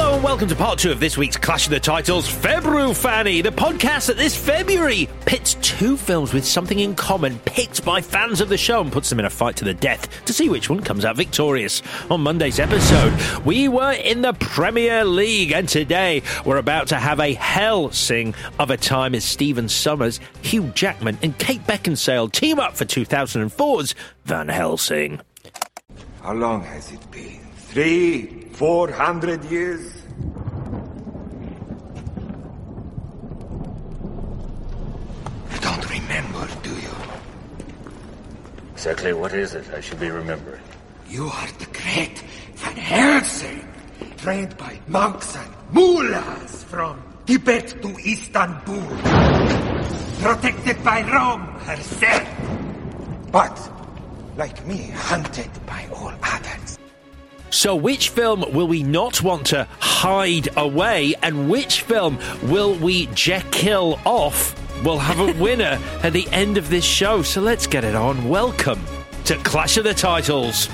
Hello and welcome to part two of this week's Clash of the Titles February Fanny, the podcast that this February pits two films with something in common picked by fans of the show and puts them in a fight to the death to see which one comes out victorious. On Monday's episode, we were in the Premier League and today we're about to have a hell sing of a time as Stephen Sommers, Hugh Jackman and Kate Beckinsale team up for 2004's Van Helsing. How long has it been? Three, four hundred years? You don't remember, do you? Exactly what is it I should be remembering? You are the great Van Helsing, trained by monks and mullahs from Tibet to Istanbul, protected by Rome herself, but, like me, hunted by all others. So, which film will we not want to hide away, and which film will we Jekyll off? We'll have a winner at the end of this show. So, let's get it on. Welcome to Clash of the Titles.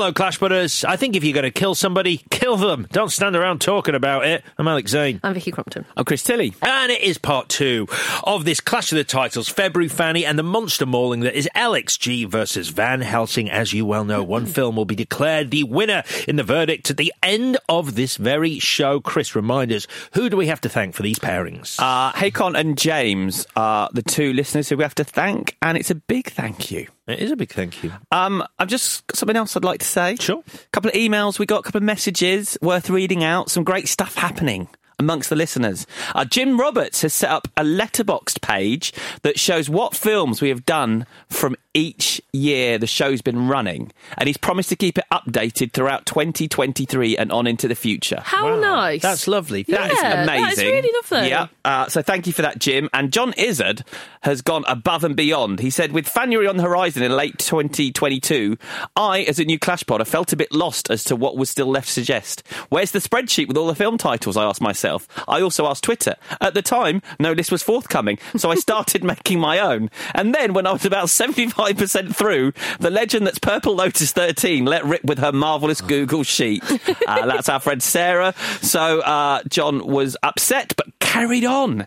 Hello, Clash Butters. I think if you're going to kill somebody, kill them. Don't stand around talking about it. I'm Alex Zane. I'm Vicky Crompton. I'm Chris Tilly. And it is part two of this Clash of the Titles, February Fanny and the monster mauling that is LXG versus Van Helsing. As you well know, one film will be declared the winner in the verdict at the end of this very show. Chris, remind us, who do we have to thank for these pairings? Uh, Haycon and James are the two listeners who we have to thank, and it's a big thank you. It is a big thank you. Um, I've just got something else I'd like to say. Sure. A couple of emails we got, a couple of messages worth reading out. Some great stuff happening amongst the listeners. Uh, Jim Roberts has set up a Letterboxd page that shows what films we have done from each year the show's been running, and he's promised to keep it updated throughout 2023 and on into the future. How nice. That's lovely. Yeah, That is that is amazing. really lovely. Yeah. Uh, so thank you for that, Jim. And John Izzard has gone above and beyond. He said, with January on the horizon in late 2022, I, as a new Clash podder, felt a bit lost as to what was still left to suggest. Where's the spreadsheet with all the film titles? I asked myself. I also asked Twitter. At the time, no list was forthcoming, so I started making my own. And then, when I was about 75% through, the legend that's Purple Lotus 13 let rip with her marvellous Google sheet. Uh, that's our friend Sarah. So uh, John was upset, but carried on.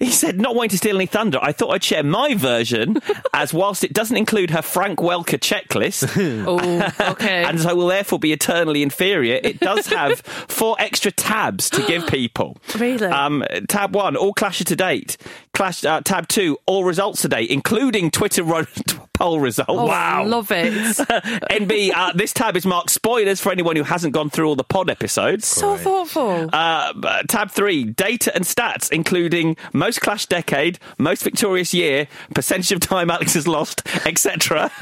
He said, not wanting to steal any thunder, I thought I'd share my version, as whilst it doesn't include her Frank Welker checklist, Oh, okay. and so will therefore be eternally inferior, it does have four extra tabs to give people. Really? Um, tab one, all clashes to date. Clash. Uh, tab two, all results to date, including Twitter ro- poll results. Oh, wow. Love it. NB, uh, this tab is marked spoilers for anyone who hasn't gone through all the pod episodes. so thoughtful. Uh, tab three, data and stats, including most clash decade, most victorious year, percentage of time Alex has lost, etc.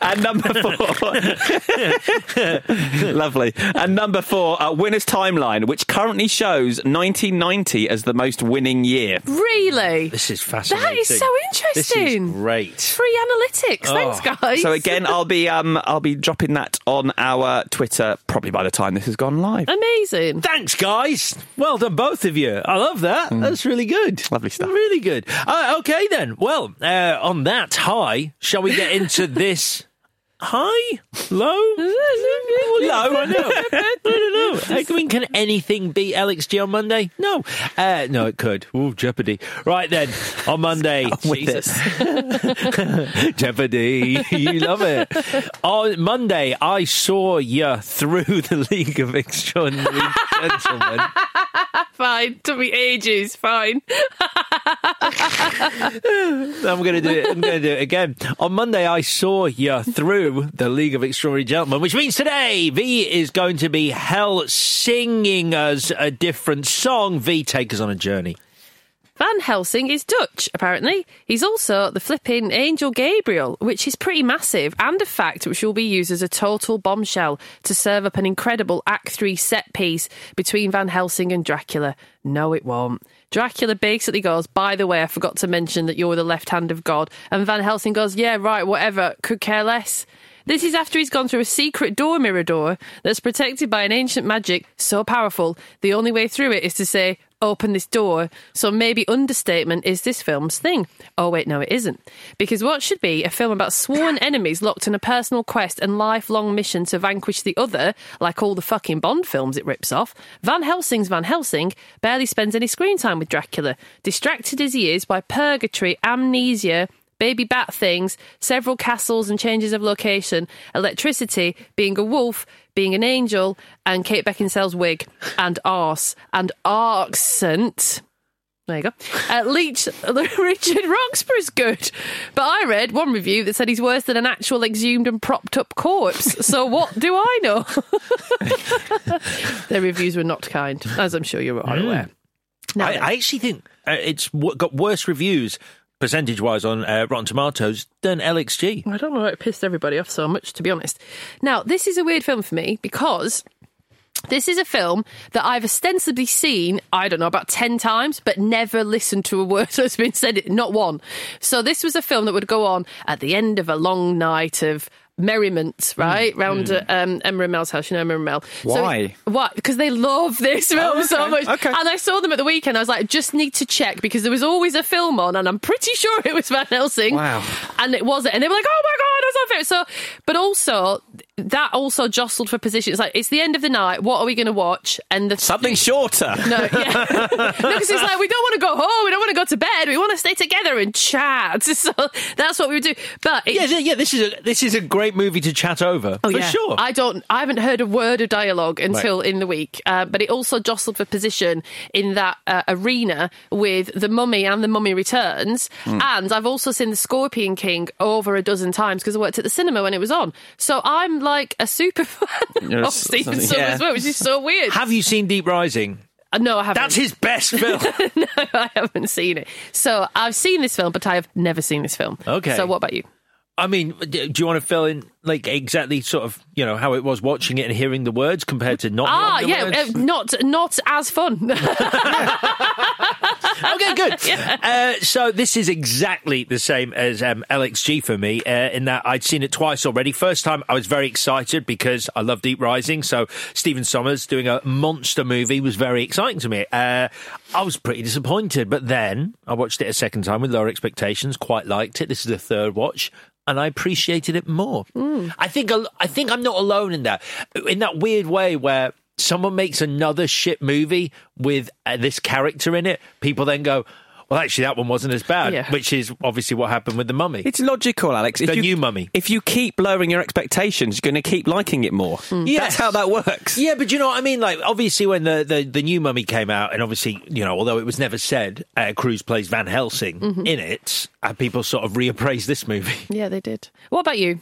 and number four, lovely. And number four, uh, winners timeline, which currently shows 1990 as the most winning year. really? This is fascinating. That is so interesting. This is interesting. great. Free analytics. Thanks, Oh. guys. So again, I'll be um, I'll be dropping that on our Twitter probably by the time this has gone live. Amazing. Thanks, guys. Well done, both of you. I love that. That's really good. Lovely stuff. Really good. Uh, okay, then. Well, uh, on that high, shall we get into this high, low, low. I don't know. I mean, can anything beat LXG on Monday? No, uh, no, it could. Ooh, Jeopardy. Right then, on Monday, Jesus. Jeopardy, you love it. On Monday, I saw you through the League of Extraordinary Gentlemen. Fine. Took me ages. Fine. I'm going to do it. I'm going to do it again. On Monday, I saw you through the League of Extraordinary Gentlemen, which means today V is going to be hell singing us a different song. V, take us on a journey. Van Helsing is Dutch, apparently. He's also the flipping Angel Gabriel, which is pretty massive, and a fact which will be used as a total bombshell to serve up an incredible Act 3 set piece between Van Helsing and Dracula. No, it won't. Dracula basically goes, By the way, I forgot to mention that you're the left hand of God. And Van Helsing goes, Yeah, right, whatever, could care less. This is after he's gone through a secret door, mirror door that's protected by an ancient magic so powerful, the only way through it is to say, open this door. So maybe understatement is this film's thing. Oh, wait, no, it isn't. Because what should be a film about sworn enemies locked in a personal quest and lifelong mission to vanquish the other, like all the fucking Bond films it rips off, Van Helsing's Van Helsing barely spends any screen time with Dracula, distracted as he is by purgatory, amnesia, baby bat things, several castles and changes of location, electricity, being a wolf, being an angel, and Kate Beckinsale's wig, and arse, and accent. There you go. Uh, Leach, Richard Roxburgh's good. But I read one review that said he's worse than an actual exhumed and propped up corpse. So what do I know? Their reviews were not kind, as I'm sure you're all aware. Now I. I actually think uh, it's w- got worse reviews percentage wise on uh, Rotten Tomatoes than LXG. I don't know why it pissed everybody off so much, to be honest. Now, this is a weird film for me because this is a film that I've ostensibly seen, I don't know, about 10 times, but never listened to a word that's been said, not one. So this was a film that would go on at the end of a long night of merriment, right? Round uh, um, Emma and Mel's house. You know Emma and Mel. Why? So, what? Because they love this film so much. okay. And I saw them at the weekend. I was like, just need to check because there was always a film on, and I'm pretty sure it was Van Helsing. Wow. And it wasn't. And they were like, oh my God, that's not fair. So, but also, that also jostled for position. It's like, it's the end of the night. What are we going to watch? And the Something shorter. no, yeah. no, because it's like we don't want to go home, we don't want to go to bed, we want to stay together and chat. So that's what we would do. But it, Yeah, yeah, this is a this is a great movie to chat over Oh, for yeah. sure. I don't. I haven't heard a word of dialogue until in the week. Uh, but it also jostled for position in that uh, arena with the Mummy and the Mummy Returns. Hmm. And I've also seen the Scorpion King over a dozen times because I worked at the cinema when it was on. So I'm like a super fan You're of s- Stephen yeah. Sommers, which is so weird. Have you seen Deep Rising? Uh, no, I haven't. That's his best film. no, I haven't seen it. So I've seen this film, but I have never seen this film. Okay. So what about you? I mean, do you want to fill in like exactly sort of you know how it was watching it and hearing the words compared to not? Ah, yeah, uh, not not as fun. okay, good. uh, so this is exactly the same as um, LXG for me uh, in that I'd seen it twice already. First time I was very excited because I love Deep Rising. So Stephen Sommers doing a monster movie was very exciting to me. Uh, I was pretty disappointed, but then I watched it a second time with lower expectations. Quite liked it. This is the third watch. And I appreciated it more. I think I think I'm not alone in that. In that weird way where someone makes another shit movie with uh, this character in it, people then go, "Well, actually, that one wasn't as bad," Yeah. which is obviously what happened with the Mummy. It's logical, Alex. The new Mummy. If you keep lowering your expectations, you're going to keep liking it more. Yes. That's how that works. Yeah, but you know what I mean? Like, obviously, when the, the, the new Mummy came out, and obviously, you know, although it was never said, uh, Cruise plays Van Helsing in it, uh, people sort of reappraised this movie. yeah, they did. What about you?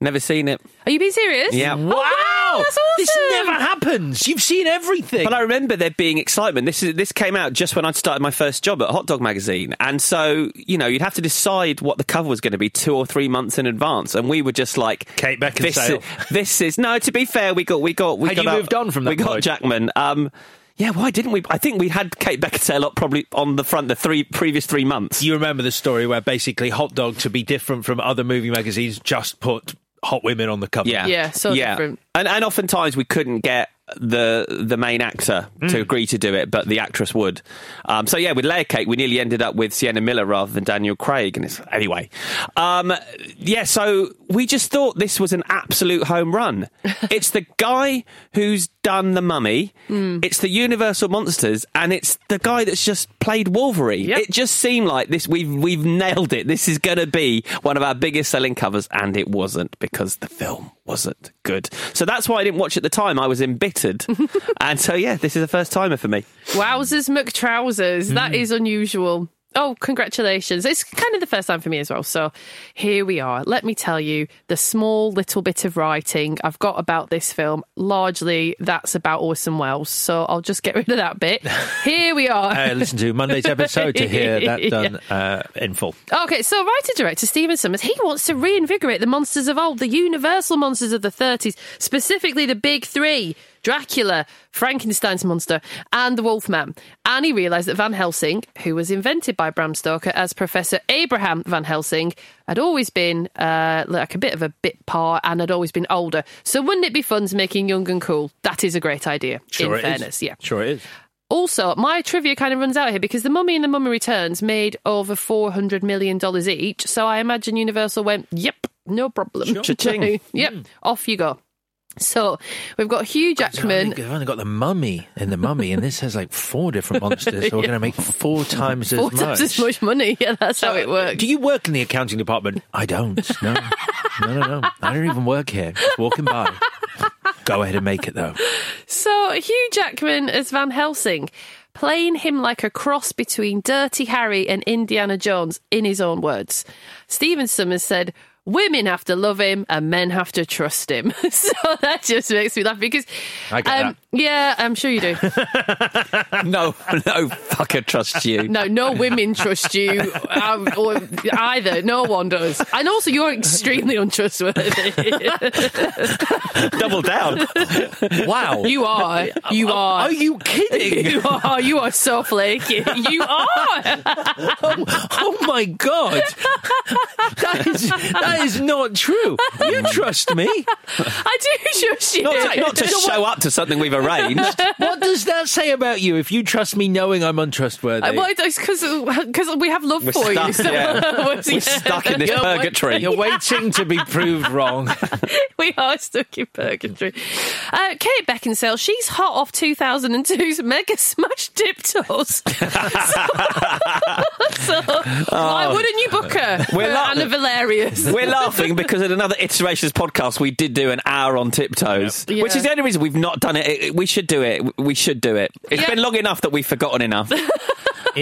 Never seen it. Are you being serious? Yeah. Oh, wow, that's awesome. This never happens. You've seen everything. But I remember there being excitement. This is this came out just when I'd started my first job at Hot Dog Magazine, and so you know you'd have to decide what the cover was going to be two or three months in advance, and we were just like Kate This, Beckinsale. is- this is no. To be fair, we got we got we Had got you our- moved on from that We got point? Jackman. Um, yeah, why didn't we? I think we had Kate Beckinsale up probably on the front the three previous three months. you remember the story where basically Hot Dog, to be different from other movie magazines, just put hot women on the cover. Yeah, Yeah, so different. And and oftentimes we couldn't get the the main actor Mm. to agree to do it, but the actress would. Um, so yeah, with Layer Cake, we nearly ended up with Sienna Miller rather than Daniel Craig. And it's, anyway, um, yeah. So we just thought this was an absolute home run. it's the guy who's done the Mummy. Hmm. It's the Universal Monsters, and it's the guy that's just played Wolverine. Yep. It just seemed like this. We've we've nailed it. This is going to be one of our biggest selling covers, and it wasn't because the film wasn't good. So that's why I didn't watch at the time. I was embittered, and so yeah, this is a first timer for me. Wowzers McTrousers. That Mm. is unusual. Oh, congratulations. It's kind of the first time for me as well. So here we are. Let me tell you the small little bit of writing I've got about this film. Largely, that's about Orson Welles. So I'll just get rid of that bit. Here we are. Uh, listen to Monday's episode to hear that done uh, in full. Okay, so writer director Stephen Sommers, he wants to reinvigorate the monsters of old, the universal monsters of the 30s, specifically the big three Dracula, Frankenstein's monster, and the Wolfman. And he realised that Van Helsing, who was invented by Bram Stoker as Professor Abraham Van Helsing, had always been uh, like a bit of a bit part and had always been older. So wouldn't it be fun to make him young and cool? That is a great idea, Sure in it is. fairness, yeah. Sure it is. Also, my trivia kind of runs out here because The Mummy and The Mummy Returns made over $400 million each. So I imagine Universal went, yep, no problem. Cha-ching. yep, off you go. So we've got Hugh Jackman. They've only got the mummy in the mummy, and this has like four different monsters. So we're going to make four times as Four much. times as much money. Yeah, that's how it works. Do you work in the accounting department? I don't. No, no, no, no. I don't even work here. Just walking by. Go ahead and make it though. So Hugh Jackman as Van Helsing, playing him like a cross between Dirty Harry and Indiana Jones, in his own words. Stephen Sommers said, Women have to love him and men have to trust him. so that just makes me laugh because, I get um, yeah, I'm sure you do. No, no fucker trusts you. No, no women trust you um, or either. No one does. And also, you're extremely untrustworthy. Double down. Wow. you are. You are. Are you kidding? You are. You are so flaky. You are. oh my god. That is that is not true. You trust me. I do trust you. Not to, not to show up to something we've arranged. What does that say about you if you trust me knowing I'm untrustworthy? Uh, Well, it's because we have love We're for you. stuck, So yeah. we're, We're stuck in this You're wait- purgatory. You're waiting to be proved wrong. we are stuck in purgatory. Uh, Kate Beckinsale, she's hot off 2002's Mega Smash Tiptoes. so, why wouldn't you book her Oh. We're not- Anna Valerius? We're laughing because in another Iterations podcast, we did do an hour on tiptoes, Yeah. which is the only reason we've not done it. It- We should do it. We should do it. It's Yeah. been long enough that we've forgotten enough.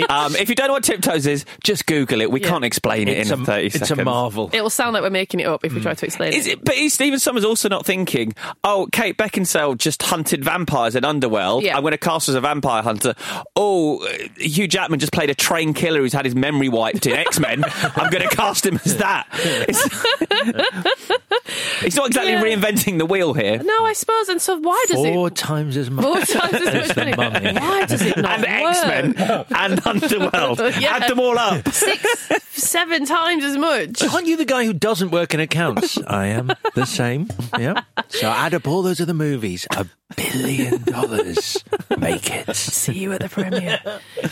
um, if you don't know what tiptoes is, just Google it. We Yeah. can't explain it It's in a, 30 it's seconds. a marvel. It will sound like we're making it up if we try to explain Is it. it, but is Stephen Sommers also not thinking, oh, Kate Beckinsale just hunted vampires in Underworld. Yeah. I'm going to cast her as a vampire hunter. Oh, uh, Hugh Jackman just played a train killer who's had his memory wiped in X Men. I'm going to cast him as that. It's, he's not exactly Yeah. reinventing the wheel here. No, I suppose. And so why does Four it? times as much. Four times as as much money. Why does it not And X Men and Underworld. Yeah. Add them all up. Six, seven times as much. Aren't you the guy who doesn't work in accounts? I am the same. Yeah. So add up all those other movies. A billion dollars. Make it. See you at the premiere.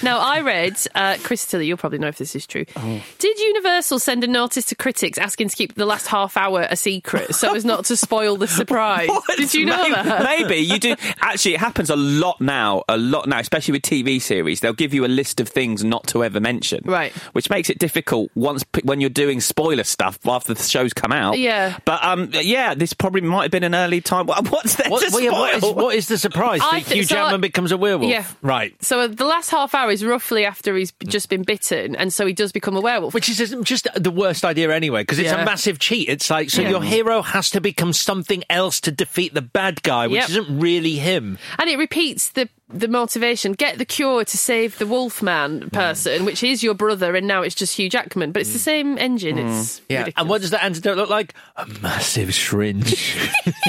now, I read, uh, Chris Tilly, you'll probably know if this is true. Oh. Did Universal send a notice to critics asking to keep the last half hour a secret so as not to spoil the surprise? What? Did you know maybe, that? Maybe you do. Actually, it happens a lot now. A lot now, especially with TV series. They'll give you a list of things not to ever mention, Right. Which makes it difficult once when you're doing spoiler stuff after the show's come out. Yeah. But um, yeah, this probably might have been an early time. What's there What, to well, yeah, what, is, what is the surprise? I that thi- Hugh so Jackman I- becomes a werewolf? Yeah. Right. So the last half hour is roughly after he's just been bitten, and so he does become a werewolf. Which is just the worst idea anyway, because it's Yeah. a massive cheat. It's like, so Yeah. your hero has to become something else to defeat the bad guy, which Yep. isn't really him. And it repeats the the motivation: get the cure to save the Wolfman mm. person, which is your brother, and now it's just Hugh Jackman. But it's the mm. same engine. Mm. It's Yeah. ridiculous. And what does that antidote look like? A massive syringe.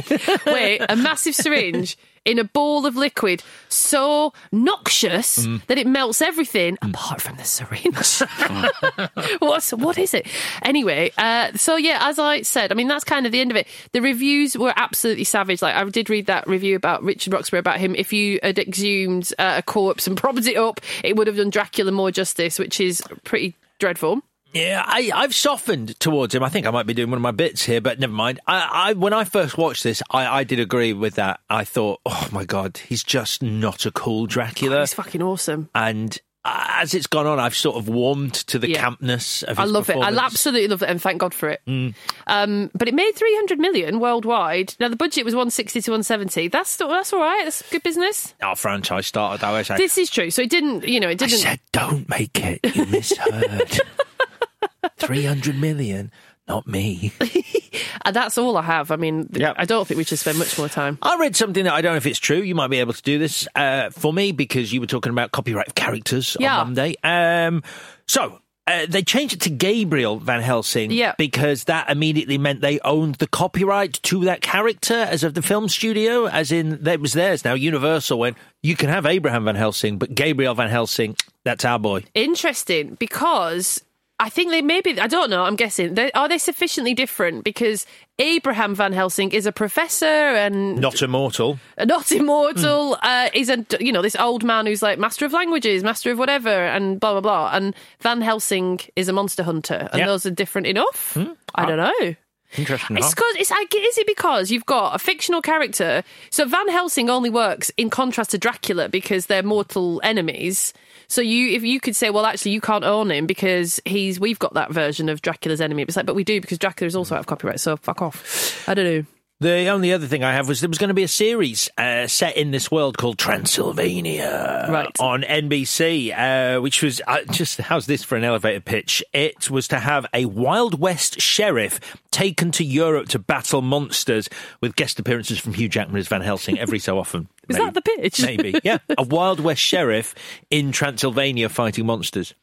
Wait, a massive syringe in a ball of liquid so noxious Mm. that it melts everything apart from the syringe. What's what is it? Anyway, uh, so yeah, as I said, I mean that's kind of the end of it. The reviews were absolutely savage. Like I did read that review about Richard Roxburgh about him. If you had exhumed uh, a corpse and propped it up, it would have done Dracula more justice, which is pretty dreadful. Yeah, I, I've softened towards him. I think I might be doing one of my bits here, but never mind. I, I when I first watched this, I, I did agree with that. I thought, oh my god, he's just not a cool Dracula. He's fucking awesome. and as it's gone on, I've sort of warmed to the Yeah. campness of it. I love it. I. Mm. absolutely love it, and thank God for it. Um, but it made 300 million worldwide. Now the budget was 160 to 170. That's that's all right. That's good business. Our franchise started. I was like, This is true. So it didn't, you know, it didn't. said, don't make it. You misheard. Three hundred million, not me. That's all I have. I mean, Yep. I don't think we should spend much more time. I read something that I don't know if it's true. You might be able to do this uh, for me because you were talking about copyright of characters Yeah. on Monday. Um, so. Uh, they changed it to Gabriel Van Helsing Yeah. because that immediately meant they owned the copyright to that character as of the film studio, as in that was theirs. Now Universal went, you can have Abraham Van Helsing, but Gabriel Van Helsing, that's our boy. Interesting because I think they maybe I don't know. I'm guessing they, are they sufficiently different because Abraham Van Helsing is a professor and Not immortal. not immortal. Hmm. Uh, is a you know this old man who's like master of languages, master of whatever, and blah blah blah. And Van Helsing is a monster hunter, and Yep. those are different enough. Hmm. I don't ah. know. Interesting. It's because it's like, is it because you've got a fictional character? So Van Helsing only works in contrast to Dracula because they're mortal enemies. So you, if you could say, well, actually, you can't own him because he's we've got that version of Dracula's enemy. It's like, but we do because Dracula is also out of copyright. So fuck off. I don't know. The only other thing I have was there was going to be a series uh, set in this world called Transylvania Right. on NBC, uh, which was uh, just how's this for an elevator pitch? It was to have a Wild West sheriff taken to Europe to battle monsters with guest appearances from Hugh Jackman as Van Helsing every so often. Is Maybe- that the pitch? Maybe, yeah. A Wild West sheriff in Transylvania fighting monsters.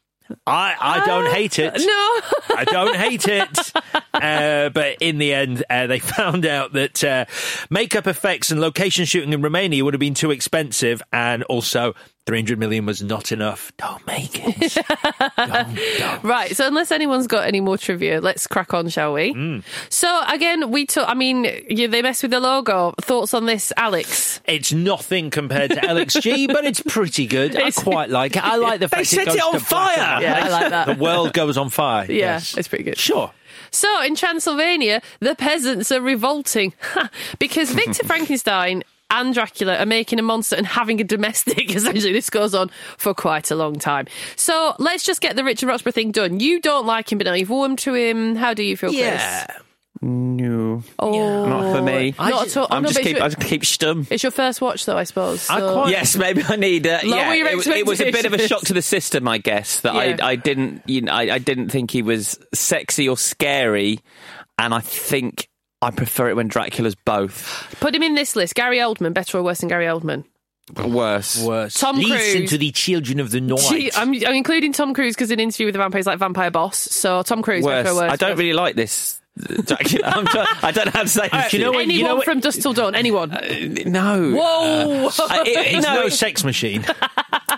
I, I don't hate it. No. I don't hate it. Uh, but in the end, uh, they found out that uh, makeup effects and location shooting in Romania would have been too expensive, and also 300 million was not enough. Don't make it. don't, don't. Right, so unless anyone's got any more trivia, let's crack on, shall we? Mm. So again, we took. I mean, yeah, they messed with the logo. Thoughts on this, Alex? It's nothing compared to LXG, but it's pretty good. I quite like it. I like the fact they set goes it on to black and fire! Yeah, I like that. The world goes on fire. Yeah, yes. it's pretty good. Sure. So in Transylvania, the peasants are revolting because Victor Frankenstein and Dracula are making a monster and having a domestic. Essentially, this goes on for quite a long time. So let's just get the Richard Roxburgh thing done. You don't like him, but now you've warmed to him. How do you feel, Yeah. Chris? No, Oh, not for me. Not at all. I'm no, just but keep, it's, I your, just keep stum. it's your first watch, though, I suppose. I so- quite- Yes, maybe I need. Uh, yeah, your it, it was a bit of a shock to the system, I guess. That Yeah. I, I didn't, you know, I, I didn't think he was sexy or scary, and I think I prefer it when Dracula's both Put him in this list. Gary Oldman, better or worse than Gary Oldman? worse. Worse. Tom Listen Cruise. to the children of the night. Gee, I'm, I'm including Tom Cruise because an interview with the vampire, he's like vampire boss. So Tom Cruise, Worse. worse? I don't really like this. Dracula. I'm try- I don't know how to say this. do you know what- Anyone you know what- from Dusk Till Dawn? Anyone? No. Whoa! I- it- It's no, no sex machine.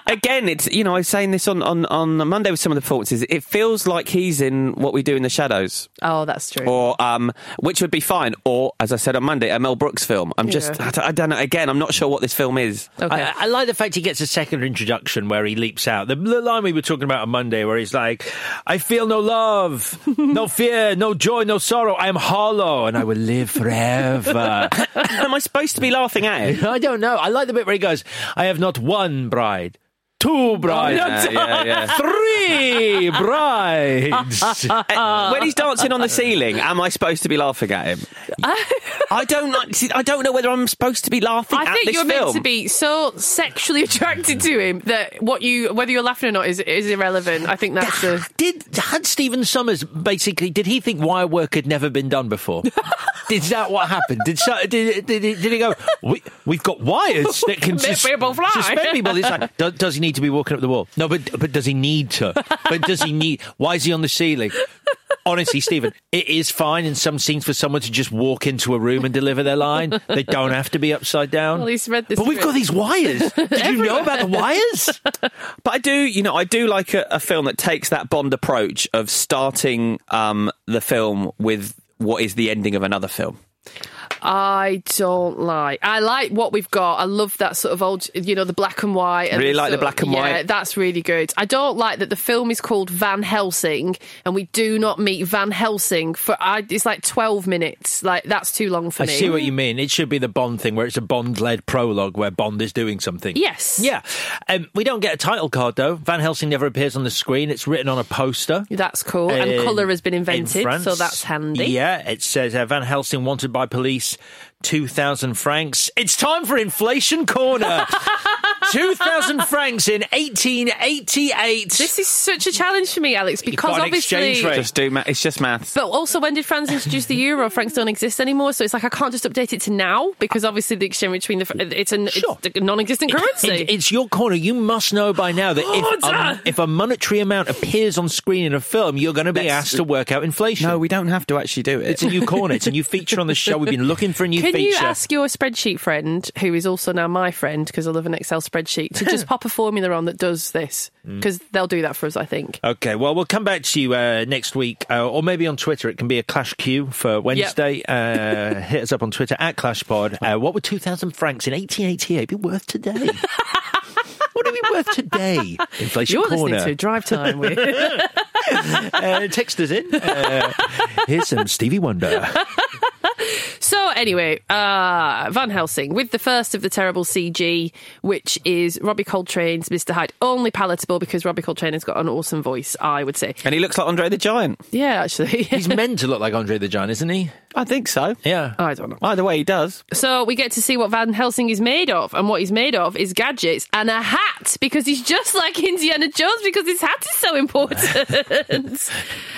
again, it's you know I was saying this on, on, on Monday with some of the performances. It feels like he's in what we do in the shadows, oh, that's true. or um, which would be fine, or as I said on Monday, a Mel Brooks film. I'm just Yeah. I, don't- I don't know. Again, I'm not sure what this film is. okay. I, I like the fact he gets a second introduction where he leaps out. The, the line we were talking about on Monday, where he's like, "I feel no love, no fear, no joy, no sorrow. I am hollow, and I will live forever." Am I supposed to be laughing at it? I don't know. I like the bit where he goes, "I have not one bride." Two brides, Yeah, yeah, yeah. three brides. Uh, when he's dancing on the ceiling, am I supposed to be laughing at him? I don't know. I don't know whether I'm supposed to be laughing at him. I at think this you're film. meant to be so sexually attracted to him that what you, whether you're laughing or not, is is irrelevant. I think that's the. Did had Stephen Sommers basically? Did he think wire work had never been done before? Is that what happened? Did so- did, did, did he go? We, we've got wires that can Make sus- people fly." suspend people. It's like, does, does he need to be walking up the wall? No, but but does he need to? But does he need? Why is he on the ceiling? honestly, Stephen, it is fine in some scenes for someone to just walk into a room and deliver their line. They don't have to be upside down. Well, he's read this but we've got these wires. Did you know about the wires? But I do, you know, I do like a, a film that takes that Bond approach of starting um, the film with what is the ending of another film. I don't like. I like what we've got. I love that sort of old, you know, the black and white. And Really like the black and yeah, white? that's really good. I don't like that the film is called Van Helsing, and we do not meet Van Helsing for. I, it's like twelve minutes. Like that's too long for I me. I see what you mean. It should be the Bond thing where it's a Bond led prologue where Bond is doing something. Yes. Yeah. Um, we don't get a title card though. Van Helsing never appears on the screen. It's written on a poster. That's cool. and colour has been in invented, France. so that's handy. Yeah, it says uh, Van Helsing wanted by police, place 2,000 francs. It's time for Inflation Corner. 2,000 francs in 1888. This is such a challenge for me, Alex, because got an obviously. exchange rate. Just do, ma- it's just maths. But also, when did France introduce the euro? Francs don't exist anymore, so it's like I can't just update it to now because obviously the exchange between the it's a, Sure. it's a non-existent currency. It- it's your corner. You must know by now that if, Order! um, if a monetary amount appears on screen in a film, you're going to be Let's- asked to work out inflation. No, we don't have to actually do it. It's a new corner. It's a new feature on the show. We've been looking for a new Can feature. you ask your spreadsheet friend, who is also now my friend because I love an Excel spreadsheet, to just pop a formula on that does this? Mm. Because they'll do that for us, I think. Okay, well, we'll come back to you uh, next week, uh, or maybe on Twitter. It can be a Clash Q for Wednesday. Uh, hit us up on Twitter at ClashPod. Uh, what would 2,000 francs in 1888 be worth today? what would it be worth today? Inflation You're Corner. listening to Drive Time with. uh, text us in. Uh, here's some Stevie Wonder. So anyway, uh, Van Helsing with the first of the terrible CG, which is Robbie Coltrane's Mr. Hyde. Only palatable because Robbie Coltrane has got an awesome voice, I would say. and he looks like Andre the Giant. Yeah, actually. He's meant to look like Andre the Giant, isn't he? I think so. Yeah. I don't know. Either way, he does. So we get to see what Van Helsing is made of, and what he's made of is gadgets and a hat because he's just like Indiana Jones because his hat is so important.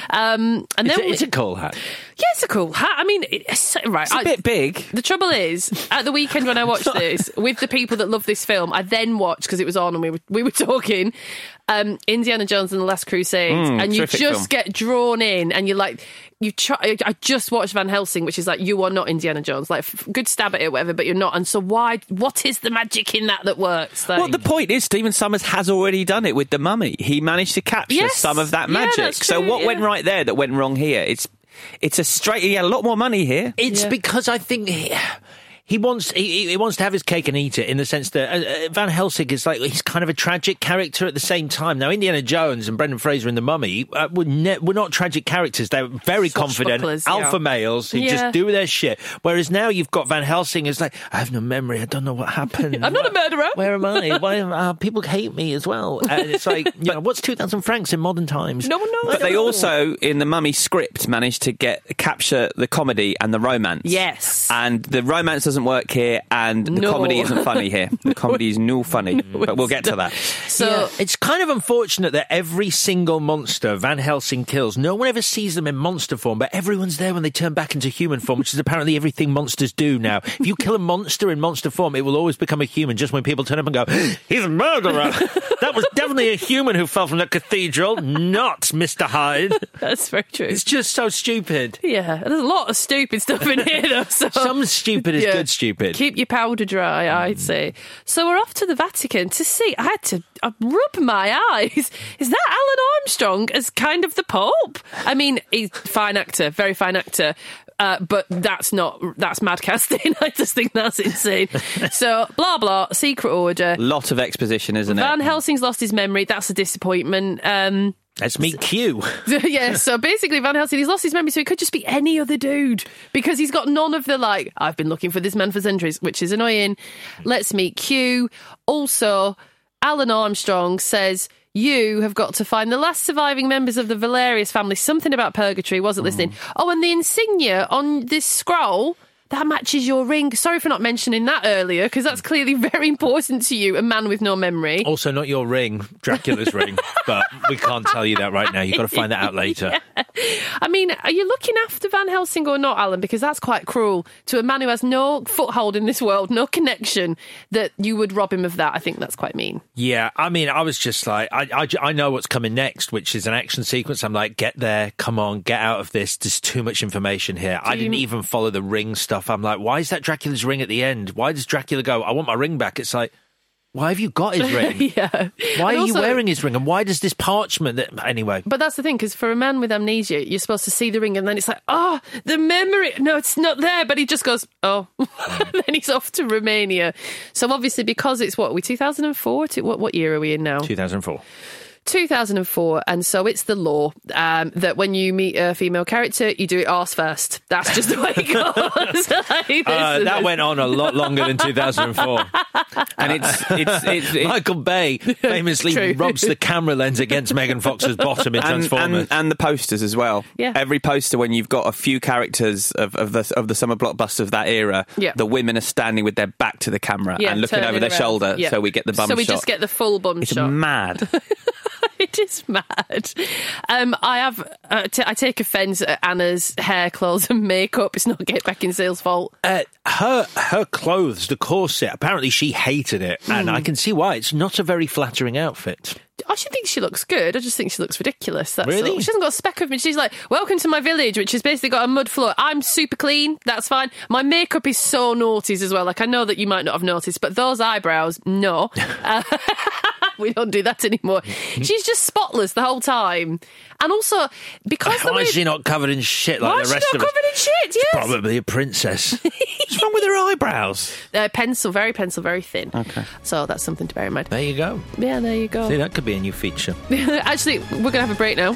um, and It's then a, it's a cool hat. yeah, it's a cool hat. I mean, it's right. It's a I- bit big. The trouble is, at the weekend when I watched this with the people that love this film, I then watched because it was on and we were we were talking um, Indiana Jones and the Last Crusade, Mm, and you just film. get drawn in, and you're like. You try, I just watched Van Helsing, which is like you are not Indiana Jones. Like f- good stab at it, whatever, but you're not. And so why? What is the magic in that that works? Like, Well, the point is, Stephen Sommers has already done it with the Mummy. He managed to capture Yes. some of that Yeah, magic. that's so true, what went right there that went wrong here? It's it's a straight. He had a lot more money here. It's Yeah. because I think he, he wants he, he wants to have his cake and eat it in the sense that uh, uh, Van Helsing is like he's kind of a tragic character at the same time. Now Indiana Jones and Brendan Fraser in The Mummy uh, were ne- were not tragic characters. They were very confident Swashbucklers, yeah. alpha males who Yeah. just do their shit. Whereas now you've got Van Helsing who's like I have no memory. I don't know what happened. I'm not a murderer. Where am I? Why am, uh, people hate me as well? And it's like you know what's two thousand francs in modern times? No one knows. But they also, in the Mummy script, managed to get capture the comedy and the romance. Yes. and the romance doesn't work here, and the No. comedy isn't funny here. The comedy is no funny, but we'll get to that. so Yeah, it's kind of unfortunate that every single monster Van Helsing kills, no one ever sees them in monster form, but everyone's there when they turn back into human form, which is apparently everything monsters do now. If you kill a monster in monster form, it will always become a human just when people turn up and go, he's a murderer. that was definitely a human who fell from the cathedral, not Mr. Hyde. that's very true. It's just so stupid. yeah, there's a lot of stupid stuff in here, though. So Some stupid is Yeah. good stupid. Keep your powder dry, I'd say. So we're off to the Vatican to see. I had to uh, rub my eyes. Is that Alun Armstrong as kind of the Pope? I mean, he's fine actor, very fine actor. Uh, but that's not that's mad casting. I just think that's insane. so blah blah. Secret order. Lot of exposition, isn't Van it? Van Helsing's lost his memory. That's a disappointment. Um, Let's meet Q. yeah, so basically Van Helsing, he's lost his memory, so it could just be any other dude because he's got none of the like, I've been looking for this man for centuries, which is annoying. Let's meet Q. Also, Alun Armstrong says, You have got to find the last surviving members of the Valerius family. Something about purgatory, wasn't listening. Mm. Oh, and the insignia on this scroll. That matches your ring. Sorry for not mentioning that earlier, because that's clearly very important to you, a man with no memory. Also, not your ring, Dracula's ring, but we can't tell you that right now. You've got to find that out later. I mean, are you looking after Van Helsing or not, Alun? Because that's quite cruel to a man who has no foothold in this world, no connection, that you would rob him of that. I think that's quite mean. Yeah, I mean, I was just like, I, I, I know what's coming next, which is an action sequence. I'm like, get there, come on, get out of this. There's too much information here. I didn't even follow the ring stuff. I'm like, why is that Dracula's ring at the end? Why does Dracula go, I want my ring back? It's like, why have you got his ring? yeah. Why And are you wearing his ring? And why does this parchment that, anyway? But that's the thing, because for a man with amnesia, you're supposed to see the ring, and then it's like, oh, the memory. No, it's not there. But he just goes, oh, mm. then he's off to Romania. So obviously, because it's what we 2004. What what year are we in now? 2004. 2004, and so it's the law um, that when you meet a female character, you do it arse first. That's just the way it goes. Like, Uh, that went on a lot longer than 2004. And it's it's it's, it's Michael Bay famously True. rubs the camera lens against Megan Fox's bottom in and, Transformers. and, and the posters as well. Yeah. Every poster, when you've got a few characters of, of the of the summer blockbuster of that era, Yeah. the women are standing with their back to the camera Yeah, and looking over their around. shoulder, Yeah. so we get the bum So we shot. just get the full bum it's shot. mad. it is mad. Um, I have. Uh, t- I take offence at Anna's hair, clothes, and makeup. It's not Beckinsale's fault. uh, her her clothes, the corset. Apparently, she hated it, and Hmm. I can see why. It's not a very flattering outfit. I should think she looks good. I just think she looks ridiculous. That's Really? all. She hasn't got a speck of me. She's like, "Welcome to my village," which has basically got a mud floor. I'm super clean. That's fine. My makeup is so naughties as well. Like I know that you might not have noticed, but those eyebrows, no. Uh, we don't do that anymore. She's just spotless the whole time, and also because the Why is she not covered in shit like Why the is she rest not of us? covered in shit? Yes. Probably a princess. What's wrong with her eyebrows? Uh, pencil, very pencil, very thin. Okay. So that's something to bear in mind. There you go. Yeah, there you go. See, that could be a new feature. Actually, we're going to have a break now.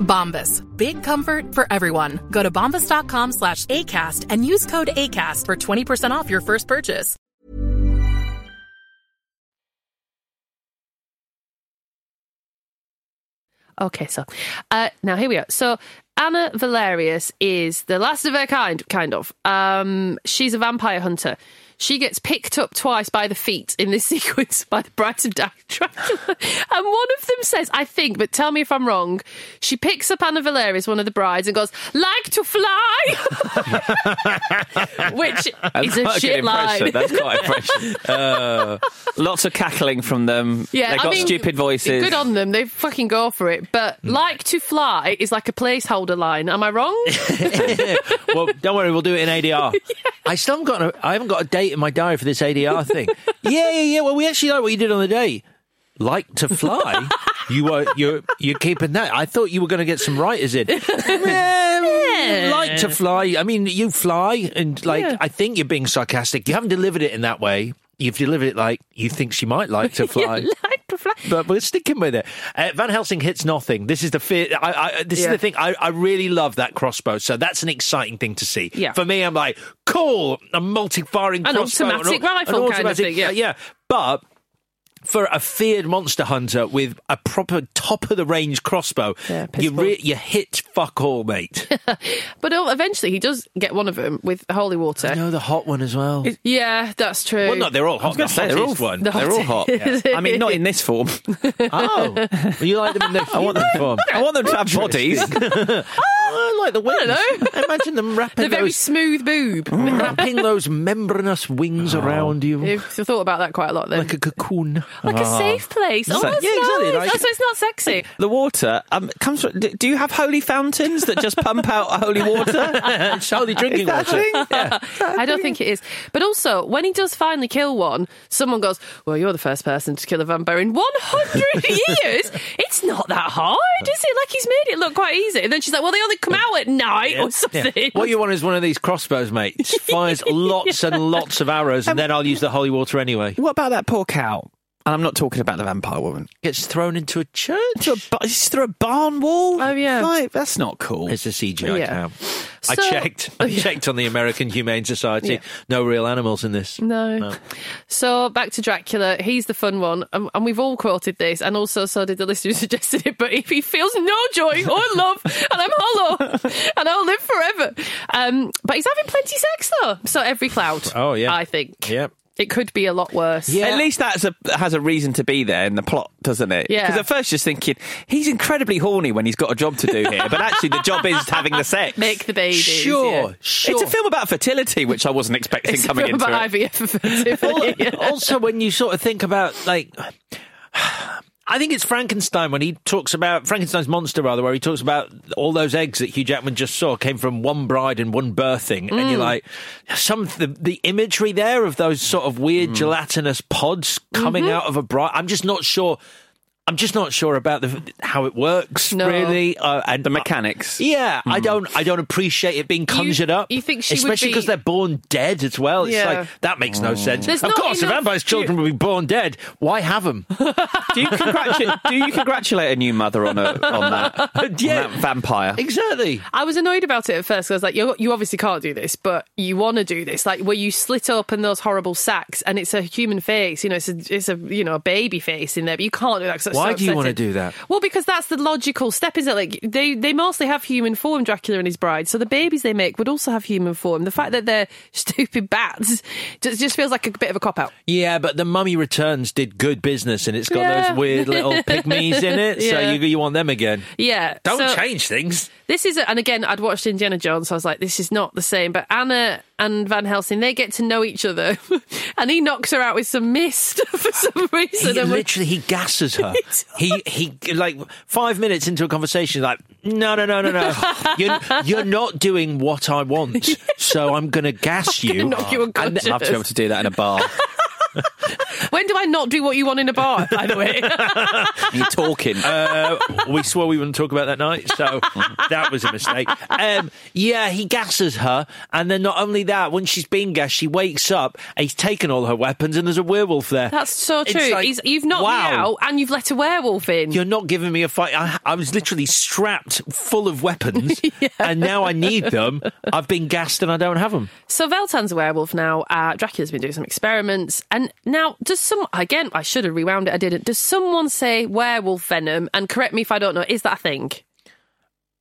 Bombas. Big comfort for everyone. Go to bombas.com slash ACAST and use code ACAST for 20% off your first purchase. Okay, so uh, now here we are. So Anna Valerius is the last of her kind, kind of. Um, she's a vampire hunter. She gets picked up twice by the feet in this sequence by the brides of Di- Dracula. And one of them says, I think, but tell me if I'm wrong, she picks up Anna Valerius, one of the brides, and goes, like to fly! Which is a quite shit line. impression. That's quite impression. Uh, lots of cackling from them. Yeah, They've I got mean, stupid voices. Good on them. They fucking go for it. But like to fly is like a placeholder line. Am I wrong? well, don't worry, we'll do it in ADR. I still haven't got a, I haven't got a date in my diary for this ADR thing. yeah, yeah, yeah. Well, we actually like what you did on the day. Like to fly. You are you're you're keeping that. I thought you were going to get some writers in. yeah. Like to fly. I mean, you fly, and like Yeah. I think you're being sarcastic. You haven't delivered it in that way. You've delivered it like you think she might like to fly. But we're sticking with it. Uh, Van Helsing hits nothing. This is the fear. I, I, this Yeah. is the thing. I, I really love that crossbow. So that's an exciting thing to see. Yeah. For me, I'm like, cool. A multi-firing An crossbow. automatic an rifle an kind of thing, yeah. yeah. But for a feared monster hunter with a proper top of the range crossbow, Yeah, you re- you hit fuck all, mate. But uh, eventually he does get one of them with holy water. no, the hot one as well. Yeah, that's true. well, no, they're all hot. gonna The say, they're all- one. The They're all hot. hottest. I mean, not in this form. Oh, you like them in the? I want them form. I want them to have bodies. I like the wings. don't Imagine them wrapping The very those, smooth boob. wrapping those membranous wings around you You've thought about that quite a lot then. like a cocoon. Like a safe place. Oh, that's Yeah, exactly, nice. like- oh, so it's not sexy. The water um, comes from. Do do you have holy fountains that just pump out holy water? it's only drinking Is that a water. thing? Yeah. I don't think it is. But also, when he does finally kill one, someone goes, Well, you're the first person to kill a vampire in 100 years. It's not that hard, is it? Like, he's made it look quite easy. And then she's like, Well, they only come out at night or something. Yeah. What you want is one of these crossbows, mate. It fires lots and lots of arrows, and um, then I'll use the holy water anyway. What about that poor cow? And I'm not talking about the vampire woman. Gets thrown into a church. To a, ba- through a barn wall. Oh, yeah. like, that's not cool. It's a CGI Yeah. cow. I checked. I checked on the American Humane Society. Yeah. No real animals in this. No. So back to Dracula. He's the fun one, and, and we've all quoted this, and also so did the listener who suggested it. But if he feels no joy or love, and I'm hollow, and I'll live forever. Um, but he's having plenty sex though, so every cloud. Oh, yeah. I think. Yep. It could be a lot worse. Yeah. At least that's a has a reason to be there in the plot, doesn't it? Yeah. Because at first you're thinking he's incredibly horny when he's got a job to do here, but actually the job is having the sex. Make the baby. Sure, yeah. sure. It's a film about fertility, which I wasn't expecting It's a coming film into about it. IVF fertility. also, when you sort of think about like. I think it's Frankenstein when he talks about Frankenstein's monster, rather, where he talks about all those eggs that Hugh Jackman just saw came from one bride and one birthing, and you're mm. like, some the, the imagery there of those sort of weird mm. gelatinous pods coming mm-hmm. out of a bride. I'm just not sure. I'm just not sure about the how it works No. really, uh, and The mechanics. Yeah, I don't. I don't appreciate it being conjured up. you think she would especially be- because they're born dead as well. It's Yeah. like that makes no sense. There's of not course, if vampires' children will be born dead, why have them? Do you congratulate? do you congratulate a new mother on a on that, on that vampire? exactly. I was annoyed about it at first. 'cause I was like, you, you obviously can't do this, but you want to do this. Like where you slit open those horrible sacks and it's a human face. You know, it's a, it's a you know, a baby face in there, but you can't do that. Why so do you want to do that? Well, because that's the logical step, is it? Like they, they mostly have human form, Dracula and his bride. So the babies they make would also have human form. The fact that they're stupid bats just, just feels like a bit of a cop out. Yeah, but the Mummy Returns did good business, and it's got Yeah. those weird little pygmies in it. So you you want them again? Yeah. Don't so- change things. This is, and again, I'd watched Indiana Jones, so I was like, this is not the same. But Anna and Van Helsing, they get to know each other, and he knocks her out with some mist for some reason. He and literally he gasses her. he he like five minutes into a conversation, like no no no no no, you're you're not doing what I want, so I'm gonna gas you. knock you And- unconscious. I'd love to be able to do that in a bar. when do I not do what you want in a bar? By the way, You're talking. uh, we swore we wouldn't talk about that night, so that was a mistake. Um, yeah, he gasses her, and then not only that, when she's been gassed, she wakes up, and he's taken all her weapons, and there's a werewolf there. that's so true. like, He's, you've knocked wow. me out, and you've let a werewolf in. You're not giving me a fight. I, I was literally strapped full of weapons, and now I need them. I've been gassed and I don't have them. So Velkan's a werewolf now. Uh, Dracula's been doing some experiments, and now does some again? I should have rewound it. I didn't. Does someone say werewolf venom? And correct me if I don't know. Is that a thing?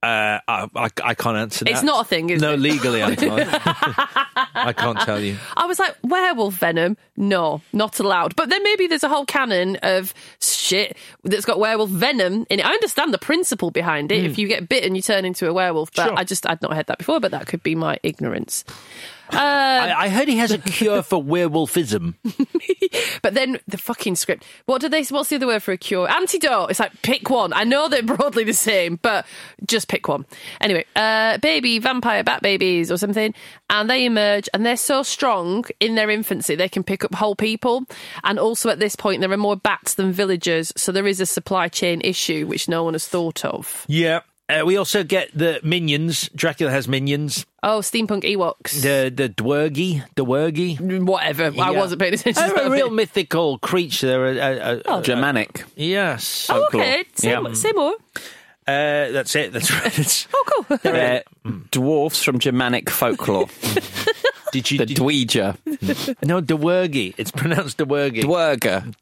Uh, I, I, I can't answer that. It's not a thing, is no, it? legally I can't. I can't tell you. I was like, werewolf venom? No, not allowed. But then maybe there's a whole canon of shit that's got werewolf venom in it. I understand the principle behind it. If you get bitten, you turn into a werewolf. But. Sure. I just, I'd not heard that before, but that could be my ignorance. I, I heard he has a cure for werewolfism. But then the fucking script. What do they? What's the other word for a cure? Antidote. It's like pick one. I know they're broadly the same, but just pick one. Anyway, uh, baby vampire bat babies or something, and they emerge, and they're so strong in their infancy they can pick up whole people. And also at this point, there are more bats than villagers, so there is a supply chain issue which no one has thought of. Yeah. Uh, we also get the minions. Dracula has minions. Oh, steampunk Ewoks. The the dwergy, dwergy. Whatever. I wasn't paying attention. to They're a that real bit. mythical creature. They're a, a, a, Oh. Germanic. yes. Oh, okay. Say, Yeah. more- say more. Uh, that's it. That's right. It's- Oh, cool. They're dwarfs from Germanic folklore. did you? the did- Dweeger. no, dwergy. It's pronounced dwergy. Dwerger.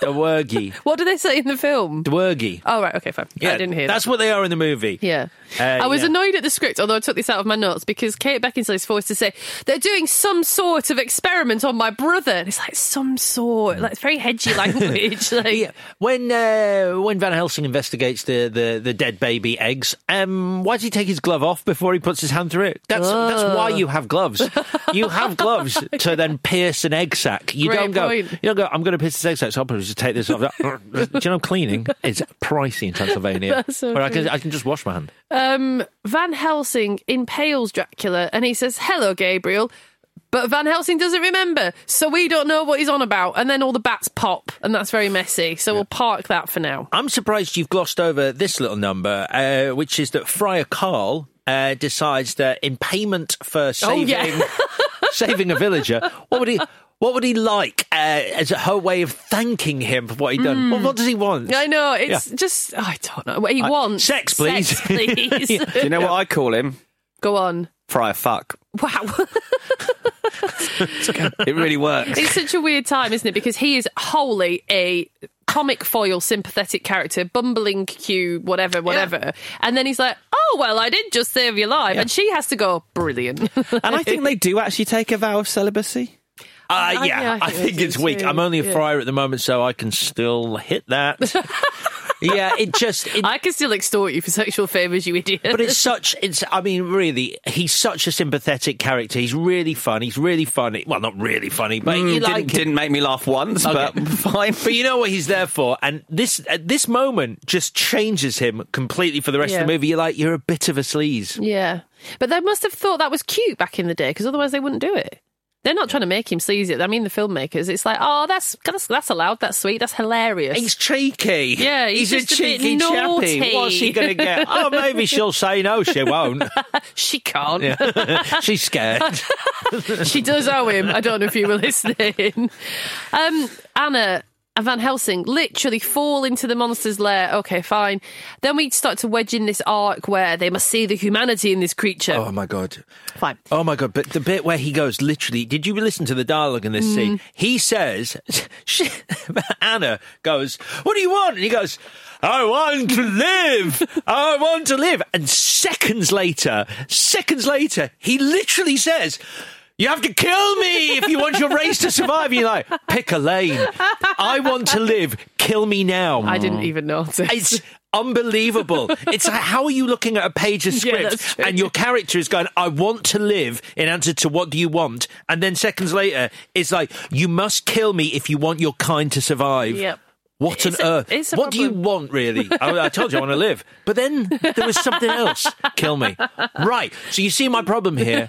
Dwergy. What do they say in the film? Dwergy. Oh, right. Okay, fine. Yeah, I didn't hear That's that. what they are in the movie. Yeah. Uh, I was yeah. annoyed at the script, although I took this out of my notes because Kate Beckinsale is forced to say they're doing some sort of experiment on my brother. And it's like some sort, like it's very hedgy language. like, Yeah. When uh, when Van Helsing investigates the, the, the dead baby eggs, um, why does he take his glove off before he puts his hand through it? That's that's why you have gloves. You have gloves to then pierce an egg sac. You Great don't go. point. You don't go. I'm going to pierce this egg sac, so I'll probably just take this off. Do you know cleaning is pricey in Transylvania? So Where I can. I can just wash my hand. Um, Van Helsing impales Dracula and he says, Hello, Gabriel. But Van Helsing doesn't remember, so we don't know what he's on about. And then all the bats pop, and that's very messy. So we'll park that for now. I'm surprised you've glossed over this little number, uh, which is that Friar Carl uh, decides that in payment for saving yeah. saving a villager, what would he what would he like uh, as a her way of thanking him for what he'd done? Well, what does he want? I know, it's just, I don't know. What he wants. sex, please. Sex, please. Do you know what I call him? Go on. Friar fuck. Wow. It really works. it's such a weird time, isn't it? Because he is wholly a comic foil sympathetic character, bumbling Q, whatever, whatever. And then he's like, oh, well, I did just save your life. And she has to go, brilliant. And I think they do actually take a vow of celibacy. Uh, yeah, yeah, I I think think it's weak. too. I'm only a Yeah. friar at the moment, so I can still hit that. yeah, it just. It, I can still extort you for sexual favours, you idiot. but it's such. It's. I mean, really, he's such a sympathetic character. He's really fun. He's really funny. Well, not really funny, but you Mm, like didn't, him. didn't make me laugh once, but fine. But you know what he's there for, and this at this moment just changes him completely for the rest Yeah. of the movie. You're like, you're a bit of a sleaze. Yeah. But they must have thought that was cute back in the day because otherwise they wouldn't do it. They're not trying to make him sleazy. I mean, the filmmakers. It's like, oh, that's that's, that's allowed. That's sweet. That's hilarious. He's cheeky. Yeah, he's a just a cheeky naughty. chappy. What's he going to get? Oh, maybe she'll say no. She won't. she can't. She's scared. she does owe him. I don't know if you were listening. Um, Anna and Van Helsing literally fall into the monster's lair. Okay, fine. Then we start to wedge in this arc where they must see the humanity in this creature. Oh my god. Fine. Oh my god! But the bit where he goes, literally, did you listen to the dialogue in this Mm. scene? He says, she, Anna goes, "What do you want?" And he goes, "I want to live. I want to live." And seconds later, seconds later, he literally says. You have to kill me if you want your race to survive. And you're like, pick a lane. I want to live. Kill me now. I didn't even notice. It's unbelievable. It's like, how are you looking at a page of Yeah, script true. and your character is going, I want to live in answer to what do you want? And then seconds later, it's like, you must kill me if you want your kind to survive. Yep. What It's on a- earth? what do you want, really? I, I told you I want to live. But then there was something else. Kill me. Right. So you see my problem here.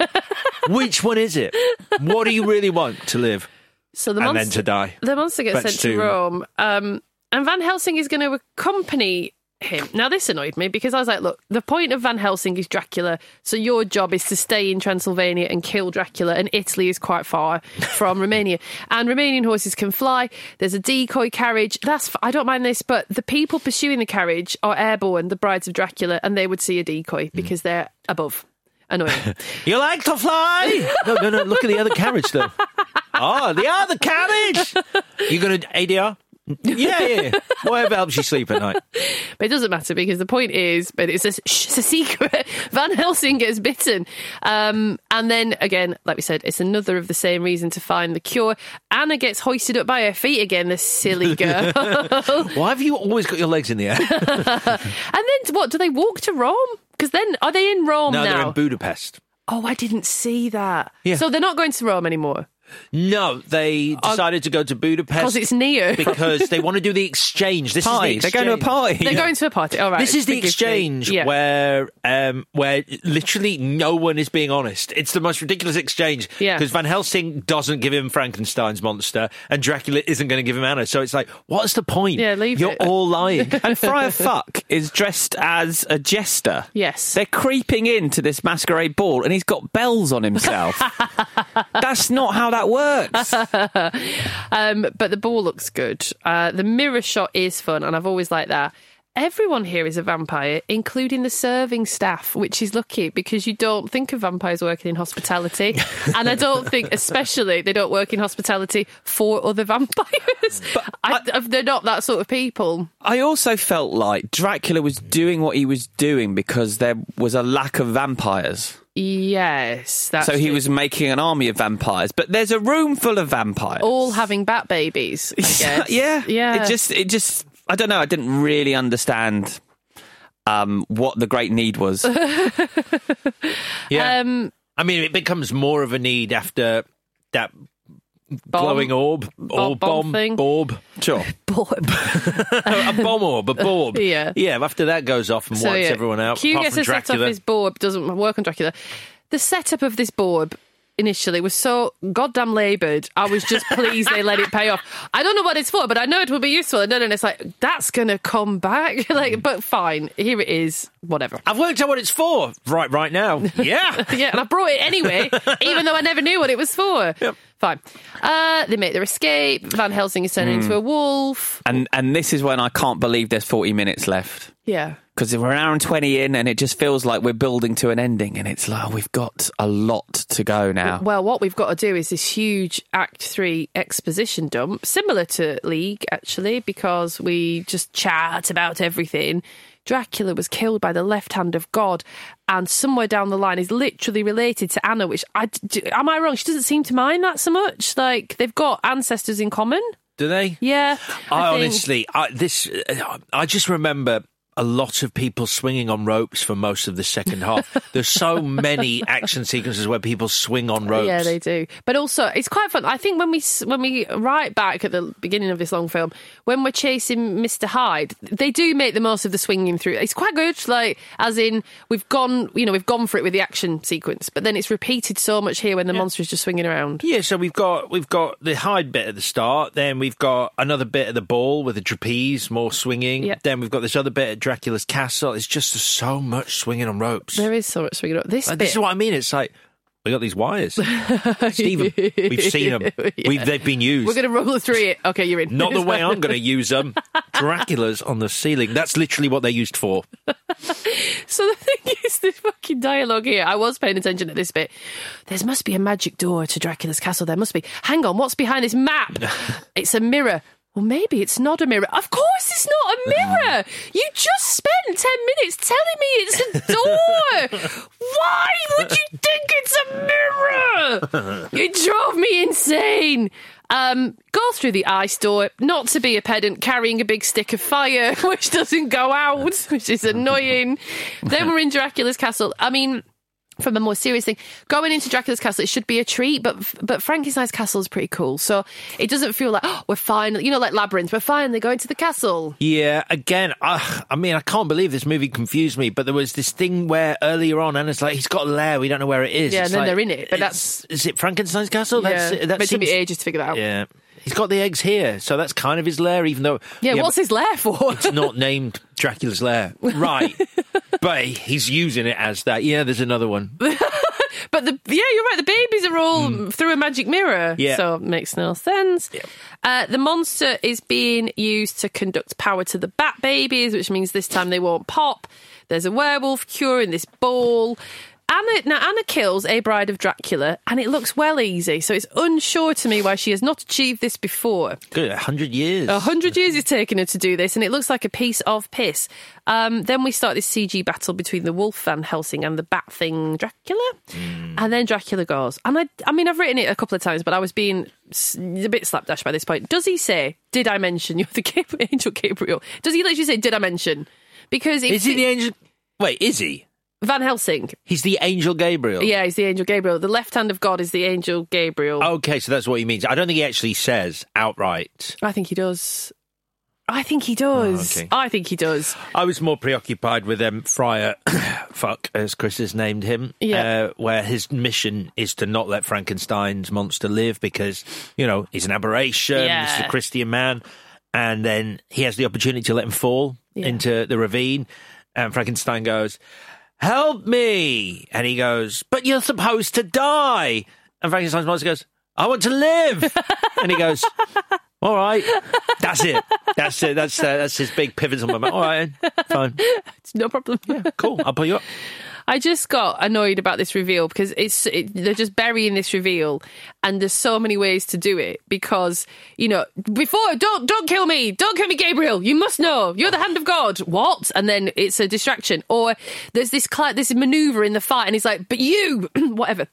Which one is it? What do you really want to live? So the and monster, then to die. The monster gets That's sent to. Rome, um, and Van Helsing is going to accompany him. Now, this annoyed me because I was like, look, the point of Van Helsing is Dracula, so your job is to stay in Transylvania and kill Dracula, and Italy is quite far from Romania. And Romanian horses can fly. There's a decoy carriage. That's f- I don't mind this, but the people pursuing the carriage are airborne, the brides of Dracula, and they would see a decoy mm. because they're above. Annoying. You like to fly? no, no, no. Look at the other carriage, though. Oh, the other carriage. You going to ADR? Yeah, yeah. Whatever helps you sleep at night. But it doesn't matter because the point is, but it's a, shh, it's a secret. Van Helsing gets bitten. Um, and then again, like we said, it's another of the same reason to find the cure. Anna gets hoisted up by her feet again, the silly girl. Why have you always got your legs in the air? and then what? Do they walk to Rome? Because then, are they in Rome no, now? they're in Budapest. Oh, I didn't see that. Yeah. So they're not going to Rome anymore No, they decided to go to Budapest because it's near. because they want to do the exchange. This Party. is the They're going to a exchange. party. They're going to a party. All right. This is the forgive me. exchange Yeah. where um, where literally no one is being honest. It's the most ridiculous exchange Yeah. because Van Helsing doesn't give him Frankenstein's monster and Dracula isn't going to give him Anna. So it's like, what's the point? Yeah, leave You're it. all lying. And Friar Fuck is dressed as a jester. Yes. They're creeping into this masquerade ball and he's got bells on himself. That's not how that works. Um, but the ball looks good. Uh, the mirror shot is fun, and I've always liked that. Everyone here is a vampire, including the serving staff, which is lucky because you don't think of vampires working in hospitality. and I don't think, especially, they don't work in hospitality for other vampires. I, they're not that sort of people. I also felt like Dracula was doing what he was doing because there was a lack of vampires. Yes, that's so he true. was making an army of vampires. But there's a room full of vampires. all having bat babies. I guess. yeah, yeah. It just, it just, I don't know. I didn't really understand um, what the great need was. yeah. um, I mean, it becomes more of a need after that Bomb. glowing orb or bomb bomb, thing. orb. Sure. a bomb orb, a orb. Yeah. Yeah, after that goes off and wipes everyone out, Q apart gets from a set off Dracula. his board, doesn't work on Dracula. The setup of this board initially was so goddamn laboured. I was just pleased they let it pay off. I don't know what it's for, but I know it will be useful. And then it's like that's gonna come back. like, but fine, here it is. Whatever. I've worked out what it's for right right now. Yeah. yeah, and I brought it anyway, even though I never knew what it was for. Yep. Fine. Uh, they make their escape. Van Helsing is turning Hmm. into a wolf. And and this is when I can't believe there's 40 minutes left. Yeah. Because we're an hour and 20 in and it just feels like we're building to an ending and it's like, oh, we've got a lot to go now. Well, what we've got to do is this huge Act 3 exposition dump, similar to League, actually, because we just chat about everything. Dracula was killed by the left hand of God, and somewhere down the line is literally related to Anna, which I. Do, am I wrong? She doesn't seem to mind that so much. Like, they've got ancestors in common. Do they? Yeah. I, think- honestly, I, this, uh, I just remember a lot of people swinging on ropes for most of the second half. There's so many action sequences where people swing on ropes. Yeah, they do. But also, it's quite fun. I think when we when we right back at the beginning of this long film, when we're chasing Mister Hyde, they do make the most of the swinging through. It's quite good. Like, as in, we've gone, you know, we've gone for it with the action sequence, but then it's repeated so much here when the monster is just swinging around. Yeah, so we've got we've got the Hyde bit at the start, then we've got another bit of the ball with the trapeze, more swinging. Yeah. Then we've got this other bit Dracula's castle. It's just so much swinging on ropes. There is so much swinging. on This Like, bit, this is what I mean. It's like we got these wires, Stephen. We've seen them. Yeah. We've, they've been used. we're going to roll through it. Okay, you're in. Not the way I'm going to use them. Dracula's on the ceiling. That's literally what they're used for. So the thing is, the fucking dialogue here. I was paying attention at this bit. There must be a magic door to Dracula's castle. There must be. Hang on, what's behind this map? it's a mirror. Well, maybe it's not a mirror. Of course, it's not a mirror. You just spent ten minutes telling me it's a door. Why would you think it's a mirror? It drove me insane. Um, go through the ice door, not to be a pedant, carrying a big stick of fire, which doesn't go out, which is annoying. then we're in Dracula's castle. I mean, from a more serious thing, going into Dracula's castle, it should be a treat, but but Frankenstein's castle is pretty cool. So it doesn't feel like oh, we're finally, you know, like Labyrinth, we're finally going to the castle. Yeah, again, I, I mean, I can't believe this movie confused me, but there was this thing where earlier on, and it's like, he's got a lair, we don't know where it is. Yeah, It's and then like, they're in it, but that's- Is it Frankenstein's castle? That's, yeah, that but it took me ages to figure that out. Yeah. He's got the eggs here, so that's kind of his lair, even though. Yeah, what's his lair for? It's not named Dracula's lair. Right. But he's using it as that. Yeah, there's another one. But the yeah, you're right. The babies are all through a magic mirror. Yeah. so it makes no sense. Uh, the monster is being used to conduct power to the bat babies, which means this time they won't pop. There's a werewolf cure in this ball. Anna now Anna kills a bride of Dracula, and it looks well easy. So it's unsure to me why she has not achieved this before. Good, a 100 years. A hundred years it's taken her to do this, and it looks like a piece of piss. Um, then we start this CG battle between the wolf Van Helsing and the bat thing Dracula, and then Dracula goes. And I, I mean, I've written it a couple of times, but I was being a bit slapdash by this point. Does he say, "Did I mention you're the Gab- angel Gabriel"? Does he literally say, "Did I mention"? Because if Is he the angel? Wait, is he? Van Helsing. He's the angel Gabriel. Yeah, he's the angel Gabriel. The left hand of God is the angel Gabriel. Okay, so that's what he means. I don't think he actually says outright. I think he does. I think he does. Oh, okay. I think he does. I was more preoccupied with um, Friar, fuck, as Chris has named him, Yeah. uh, where his mission is to not let Frankenstein's monster live because, you know, he's an aberration, he's a Christian man, and then he has the opportunity to let him fall Yeah. into the ravine, and Frankenstein goes, Help me! And he goes, But you're supposed to die! And Frankenstein's monster goes, I want to live! and he goes, all right, that's it. That's it. That's uh, that's his big pivotal moment. All right, fine, It's no problem. Yeah, cool. I'll put you up. I just got annoyed about this reveal because it's it, they're just burying this reveal, and there's so many ways to do it. Because you know, before don't don't kill me, don't kill me, Gabriel. You must know you're the hand of God. What? And then it's a distraction. Or there's this this maneuver in the fight, and he's like, but you, whatever.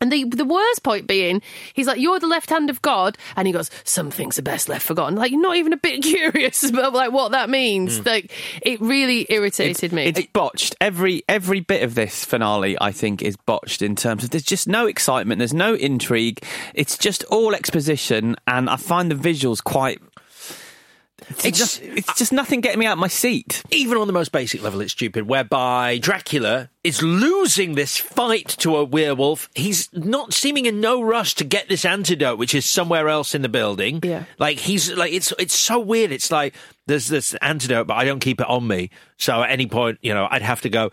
And the the worst point being, he's like, "You're the left hand of God," and he goes, "Some things are best left forgotten." Like, you're not even a bit curious about like what that means. Mm. Like, it really irritated me. It's botched. Every every bit of this finale, I think, is botched in terms of there's just no excitement, there's no intrigue. It's just all exposition, and I find the visuals quite. It's just it's just nothing getting me out of my seat. Even on the most basic level, it's stupid. Whereby Dracula is losing this fight to a werewolf. He's not seeming in no rush to get this antidote, which is somewhere else in the building. Yeah. like he's like it's it's so weird. It's like there's this antidote, but I don't keep it on me. So at any point, you know, I'd have to go.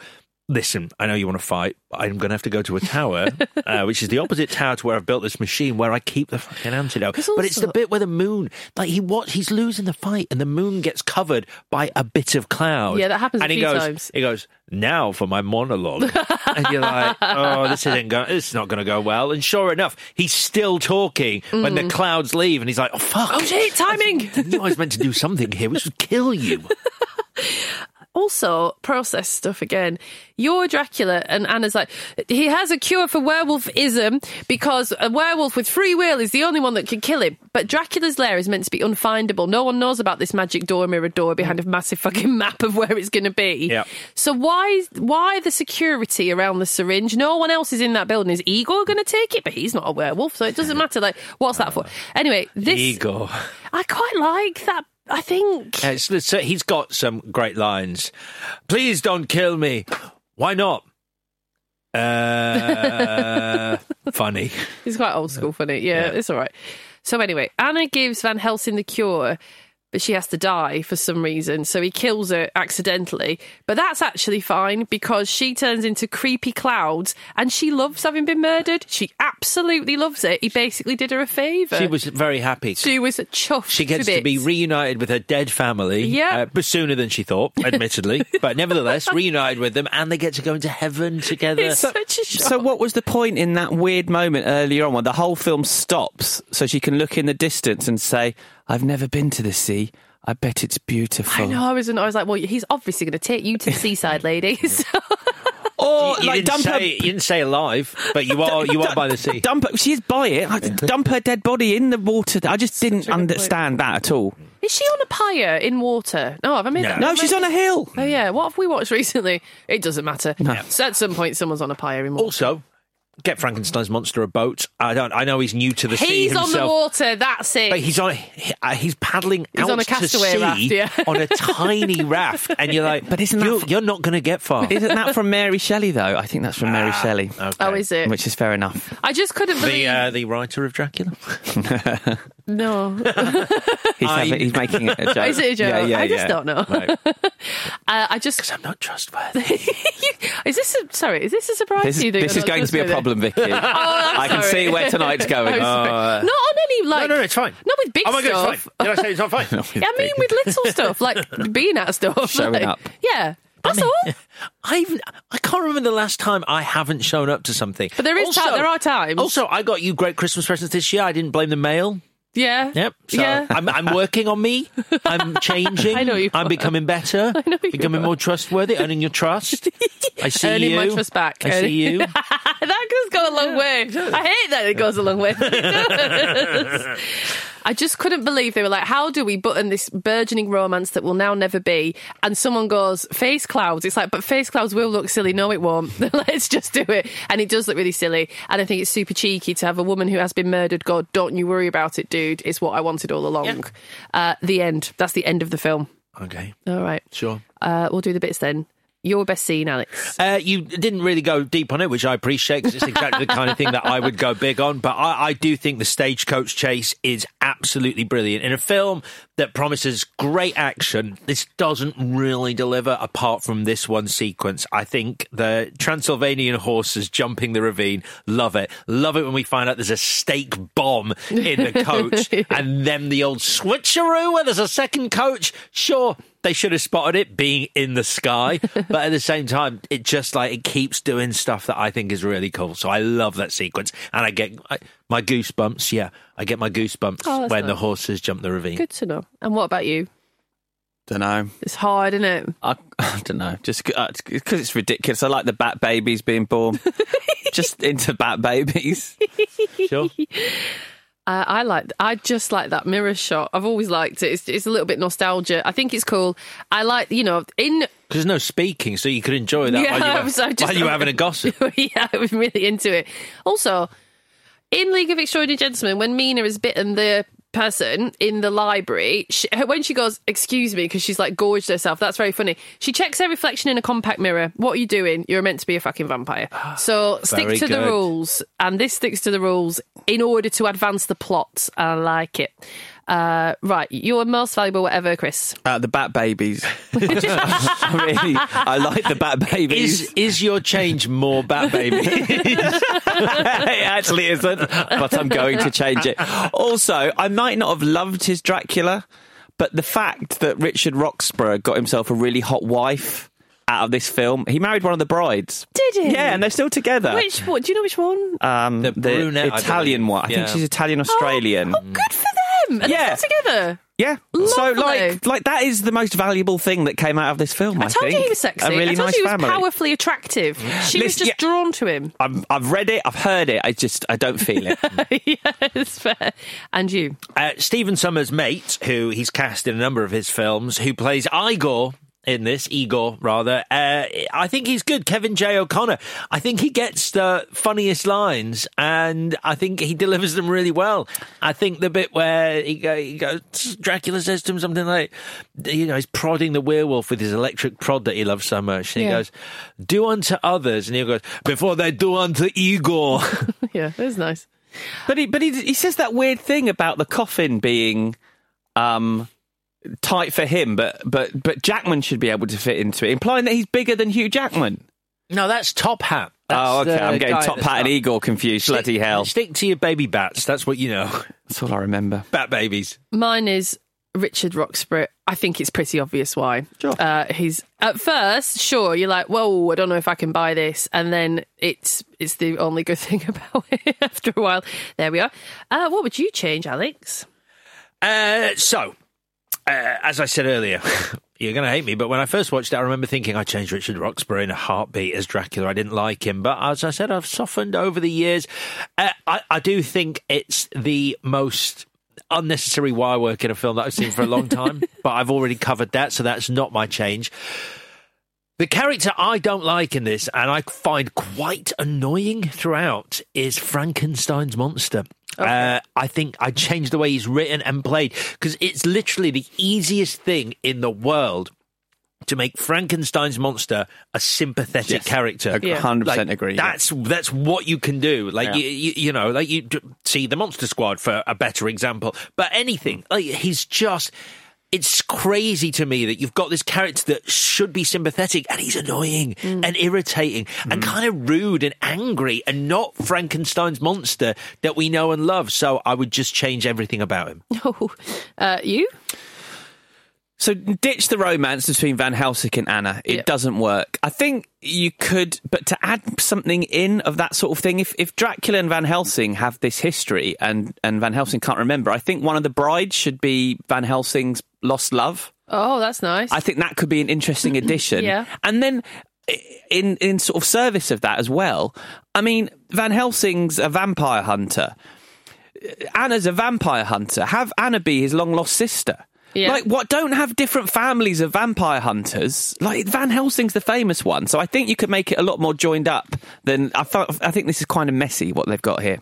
Listen, I know you want to fight. But I'm going to have to go to a tower, uh, which is the opposite tower to where I've built this machine, where I keep the fucking antidote. but it's the bit where the moon, like he what he's losing the fight, and the moon gets covered by a bit of cloud. Yeah, that happens and he goes, times. He goes now for my monologue, and you're like, oh, this isn't going. This is not going to go well. And sure enough, he's still talking when the clouds leave, and he's like, oh fuck, Mm. oh shit! Timing. I knew I was meant to do something here, which would kill you. also process stuff again. You're Dracula, and Anna's like, he has a cure for werewolfism because a werewolf with free will is the only one that can kill him. But Dracula's lair is meant to be unfindable. No one knows about this magic door, mirror door behind a massive fucking map of where it's going to be. Yep. So why why the security around the syringe? No one else is in that building. Is Igor going to take it? But he's not a werewolf, so it doesn't matter. Like, what's that for? Uh, anyway, this Igor. I quite like that. I think Uh, uh, he's got some great lines. Please don't kill me. Why not? Uh, funny. It's quite old school funny. Yeah, Yeah. it's all right. So anyway, Anna gives Van Helsing the cure, but she has to die for some reason. So he kills her accidentally. But that's actually fine because she turns into creepy clouds and she loves having been murdered. She absolutely loves it. He basically did her a favour. She was very happy. She was chuffed. She gets to be reunited with her dead family, Yeah. uh, but sooner than she thought, admittedly. but nevertheless, reunited with them, and they get to go into heaven together. It's such a shock. So, what was the point in that weird moment earlier on when the whole film stops so she can look in the distance and say, I've never been to the sea. I bet it's beautiful. I know. I was. I was like, well, he's obviously going to take you to the seaside, lady. So- Or you, like didn't dump her. say, you didn't say alive, but you are you are by the sea. Dump her, she's by it. Like, Dump her dead body in the water. I just didn't understand that at all. Is she on a pyre in water? No, have I made No. that? No, she's on a hill. Oh yeah, what have we watched recently? It doesn't matter. So at some point, someone's on a pyre in water. Also, get Frankenstein's monster a boat. I don't. I know he's new to the sea He's on the water. That's it. But he's on. he- uh, He's paddling He's out on a to castaway sea raft, yeah. on a tiny raft, and you're like, But isn't that you're, f- you're not going to get far. Isn't that from Mary Shelley, though? I think that's from Mary Shelley, oh, is it? which is fair enough. I just couldn't believe. the uh, the writer of Dracula? no, He's, having, he's making it a joke. is it a joke? Yeah, yeah, I just yeah. don't know. Right. uh, I just because I'm not trustworthy. is this a, sorry? Is this a surprise This, to you? that this is going to be a problem, Vicky. Oh, I'm I can sorry. see where tonight's going. I'm. Uh, not on any like. no, no, it's fine. Not with big oh my god, stuff. it's fine. Did I say it's not fine? I mean, with little stuff like being at stuff, Showing like- up. Yeah, that's all. I've, I can't remember the last time I haven't shown up to something. But there is ti- there are times. Also, I got you great Christmas presents this year. I didn't blame the mail. Yeah. Yep. So yeah. I'm, I'm working on me. I'm changing. I know you I'm are. becoming better. I know you becoming are. more trustworthy, earning your trust. I see Earning you. Earning my trust back. I see you. that does go a long way. I hate that it goes a long way. but it does. I just couldn't believe they were like, how do we button this burgeoning romance that will now never be? And someone goes, face clouds. It's like, but face clouds will look silly. No, it won't. Let's just do it. And it does look really silly. And I think it's super cheeky to have a woman who has been murdered go, don't you worry about it, dude. It's what I wanted all along. Uh, the end. That's the end of the film. Okay, All right. sure. Uh, we'll do the bits then. Your best scene, Alex. Uh, you didn't really go deep on it, which I appreciate because it's exactly the kind of thing that I would go big on. But I, I do think the stagecoach chase is absolutely brilliant. In a film that promises great action, this doesn't really deliver apart from this one sequence. I think the Transylvanian horses jumping the ravine, love it. Love it when we find out there's a steak bomb in the coach and then the old switcheroo where there's a second coach. Sure, they should have spotted it being in the sky, but at the same time, it just like it keeps doing stuff that I think is really cool. So I love that sequence, and I get I, my goosebumps. Yeah, I get my goosebumps Oh, that's when the horses jump the ravine. Good to know. And what about you? Don't know. It's hard, isn't it? I, I don't know. Just because uh, it's ridiculous. I like the bat babies being born. just into bat babies. Sure. Uh, I like. I just like that mirror shot. I've always liked it. It's, it's a little bit nostalgia. I think it's cool. I like, you know, in Because there's no speaking, so you could enjoy that Yeah, while, you I were, was- I just- while you were having a gossip. yeah, I was really into it. Also, in League of Extraordinary Gentlemen, when Mina is bitten the person in the library, she, when she goes, "Excuse me," because she's like gorged herself. That's very funny. She checks her reflection in a compact mirror. What are you doing? You're meant to be a fucking vampire. So stick to the rules, and this sticks to the rules in order to advance the plot. I like it. Uh, right, your most valuable whatever, Chris. Uh, the bat babies. I really, I like the bat babies. Is is your change more bat Babies? it actually isn't, but I'm going to change it. Also, I might not have loved his Dracula, but the fact that Richard Roxburgh got himself a really hot wife out of this film, he married one of the brides. Did he? Yeah, and they're still together. Which what? Do you know which one? um, The brunette, Italian believe. one. I Yeah. think she's Italian Australian. Oh, good for them. And Yeah. they're still together. Yeah. So like like that is the most valuable thing that came out of this film. I, I told think. you he was sexy. A really I told nice you he was family. powerfully attractive. She was just yeah. drawn to him. I've, I've read it, I've heard it. I just I don't feel it. yeah, it's fair. And you? Uh, Stephen Sommers' mate, who he's cast in a number of his films, who plays Igor in this, Igor rather. Uh, I think he's good. Kevin J. O'Connor. I think he gets the funniest lines, and I think he delivers them really well. I think the bit where he, go, he goes, Dracula says to him something like, you know, he's prodding the werewolf with his electric prod that he loves so much, and Yeah. he goes, "Do unto others," and he goes, "Before they do unto Igor." yeah, it was nice. But he, but he, he says that weird thing about the coffin being um, tight for him, but but but Jackman should be able to fit into it, implying that he's bigger than Hugh Jackman. no, that's Top Hat. That's oh, okay. I'm getting Top Hat and got- Igor confused. Bloody hell! Stick to your baby bats. That's what you know. That's all I remember. Bat babies. Mine is Richard Roxburgh. I think it's pretty obvious why. Sure. Uh, he's at first, sure, you're like, whoa, I don't know if I can buy this, and then it's it's the only good thing about it. After a while, there we are. Uh, what would you change, Alex? Uh, so, uh, as I said earlier, you're going to hate me, but when I first watched it, I remember thinking I changed Richard Roxburgh in a heartbeat as Dracula. I didn't like him, but as I said, I've softened over the years. Uh, I, I do think it's the most unnecessary wire work in a film that I've seen for a long time, but I've already covered that, so that's not my change. The character I don't like in this, and I find quite annoying throughout, is Frankenstein's monster. Uh, I think I changed the way he's written and played because it's literally the easiest thing in the world to make Frankenstein's monster a sympathetic Yes. character. Yeah. 100% Like, agree, yeah. That's that's what you can do. Like Yeah. you, you, you know, like you see the Monster Squad for a better example. But anything, like he's just. It's crazy to me that you've got this character that should be sympathetic and he's annoying and irritating and kind of rude and angry and not Frankenstein's monster that we know and love. So I would just change everything about him. Oh, uh, you? So ditch the romance between Van Helsing and Anna. It Yeah. doesn't work. I think you could, but to add something in of that sort of thing, if, if Dracula and Van Helsing have this history and, and Van Helsing can't remember, I think one of the brides should be Van Helsing's lost love. Oh, that's nice. I think that could be an interesting addition. Yeah. And then in in sort of service of that as well. I mean, Van Helsing's a vampire hunter. Anna's a vampire hunter. Have Anna be his long lost sister. Yeah. Like, what? Don't have different families of vampire hunters. Like Van Helsing's the famous one, so I think you could make it a lot more joined up than I thought. I think this is kind of messy what they've got here.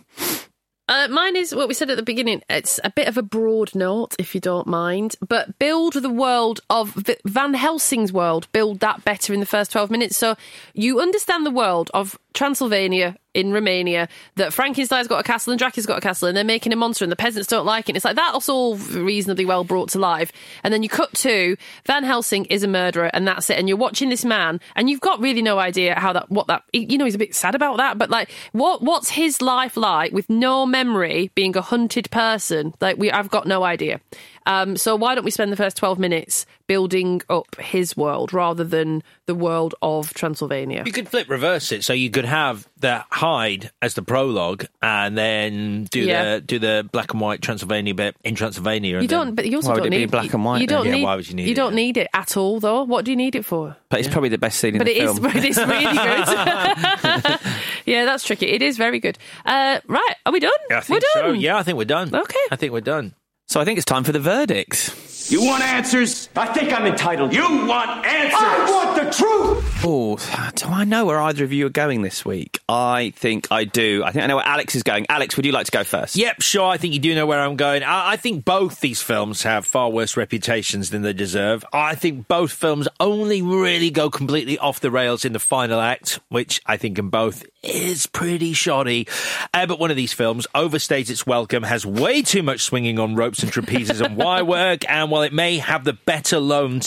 Uh, mine is what we said at the beginning. It's a bit of a broad note, if you don't mind, but build the world of Van Helsing's world. Build that better in the first twelve minutes, so you understand the world of Transylvania in Romania. That Frankenstein's got a castle and Dracula's got a castle, and they're making a monster, and the peasants don't like it. It's like that's all reasonably well brought to life. And then you cut to Van Helsing is a murderer, and that's it. And you're watching this man, and you've got really no idea how that, what that, you know, he's a bit sad about that, but like, what, what's his life like with no memory, being a hunted person? Like, we, I've got no idea. Um, so why don't we spend the first 12 minutes building up his world rather than the world of Transylvania? You could flip reverse it, so you could have the Hyde as the prologue, and then do Yeah. the do the black and white Transylvania bit in Transylvania. And You don't, but you also Why don't it be need in black and white You don't then? Yeah, need. why would you need it, don't need it at all, though. What do you need it for? But it's probably the best scene in But the it is, film. but it is really good. yeah, that's tricky. It is very good. Uh, right, are we done? Yeah, I we're done. so. Yeah, I think we're done. Okay. I think we're done. So I think it's time for the verdict. You want answers? I think I'm entitled. You want answers? I want the truth! Oh, do I know where either of you are going this week? I think I do. I think I know where Alex is going. Alex, would you like to go first? Yep, sure. I think you do know where I'm going. I, I think both these films have far worse reputations than they deserve. I think both films only really go completely off the rails in the final act, which I think in both is pretty shoddy. Uh, but one of these films overstays its welcome, has way too much swinging on ropes and trapezes and wire work, and while it may have the better lone,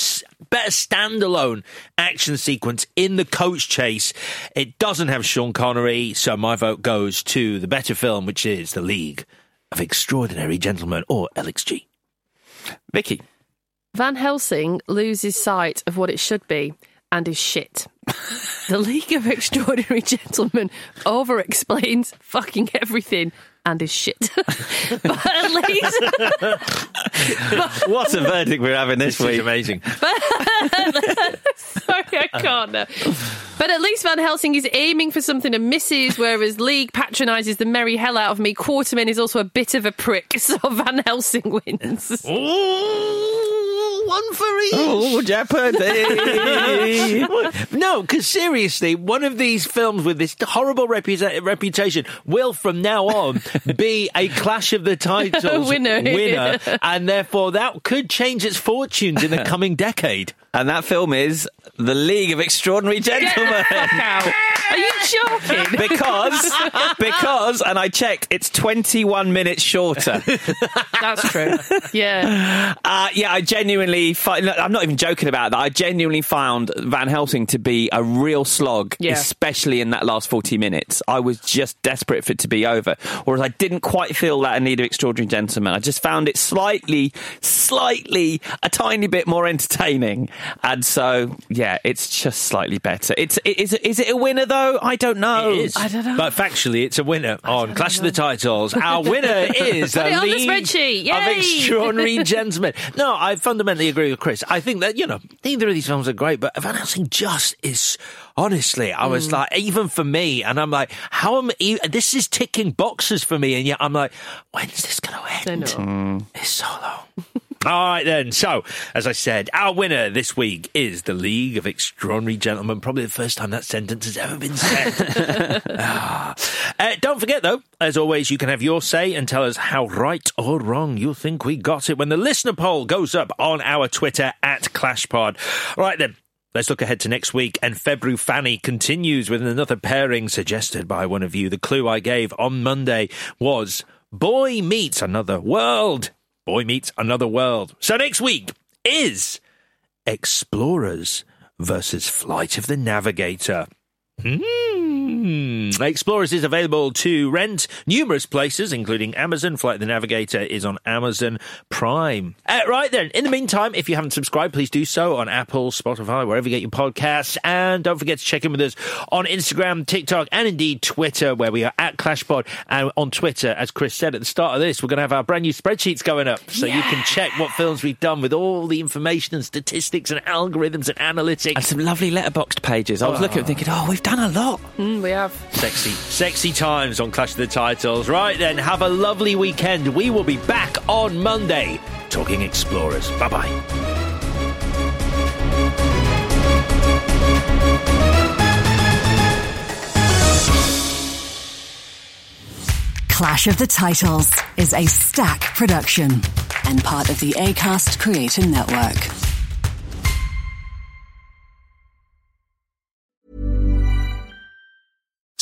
better standalone action sequence in the coach chase, it doesn't have Sean Connery. So my vote goes to the better film, which is The League of Extraordinary Gentlemen, or LXG. Vicky. Van Helsing loses sight of what it should be and is shit. the League of Extraordinary Gentlemen over explains fucking everything and is shit. but at least. What a verdict we're having this This is week. amazing. Sorry, I can't now. But at least Van Helsing is aiming for something and misses, whereas League patronises the merry hell out of me. Quatermain is also a bit of a prick, so Van Helsing wins. Ooh, one for each. Oh, Jeopardy! no, because seriously, one of these films with this horrible reputa- reputation will, from now on, be a Clash of the Titles Winner. winner, and therefore that could change its fortunes in the coming decade. and that film is The League of Extraordinary Gentlemen. Are you joking? because, because, and I checked, it's 21 minutes shorter. That's true. Yeah. Uh, yeah, I genuinely, fi- no, I'm not even joking about that. I genuinely found Van Helsing to be a real slog, Yeah. especially in that last 40 minutes. I was just desperate for it to be over. Whereas I didn't quite feel that in Need of Extraordinary Gentlemen. I just found it slightly, slightly, a tiny bit more entertaining. And so, yeah, it's just slightly better. It's, it, is, it- is it a winner though? I don't know. It is. I don't know. But factually, it's a winner on Clash of the Titles. Our winner is Put the it on the of Extraordinary Gentlemen. No, I fundamentally agree with Chris. I think that, you know, neither of these films are great, but Van Helsing just is, honestly, I Hmm. was like, even for me, and I'm like, how am I, this is ticking boxes for me, and yet I'm like, when's this going to end? I know. It's so long. All right, then. So, as I said, our winner this week is the League of Extraordinary Gentlemen. Probably the first time that sentence has ever been said. Ah. Uh, don't forget, though, as always, you can have your say and tell us how right or wrong you think we got it when the listener poll goes up on our Twitter at ClashPod. All right, then. Let's look ahead to next week, and February Fanny continues with another pairing suggested by one of you. The clue I gave on Monday was Boy Meets Another World. Boy Meets Another World. So next week is Explorers versus Flight of the Navigator. Hmm. Hmm. Explorers is available to rent numerous places, including Amazon. Flight the Navigator is on Amazon Prime. Uh, right then, in the meantime, if you haven't subscribed, please do so on Apple, Spotify, wherever you get your podcasts. And don't forget to check in with us on Instagram, TikTok, and indeed Twitter, where we are at ClashPod. And on Twitter, as Chris said at the start of this, we're going to have our brand new spreadsheets going up. So you can check what films we've done with all the information and statistics and algorithms and analytics. And some lovely Letterboxd pages. I was looking at it thinking, oh, we've done a lot. Mm, we have. Sexy, sexy times on Clash of the Titles. Right then, have a lovely weekend. We will be back on Monday talking Explorers. Bye bye. Clash of the Titles is a Stak production and part of the ACAST Creator Network.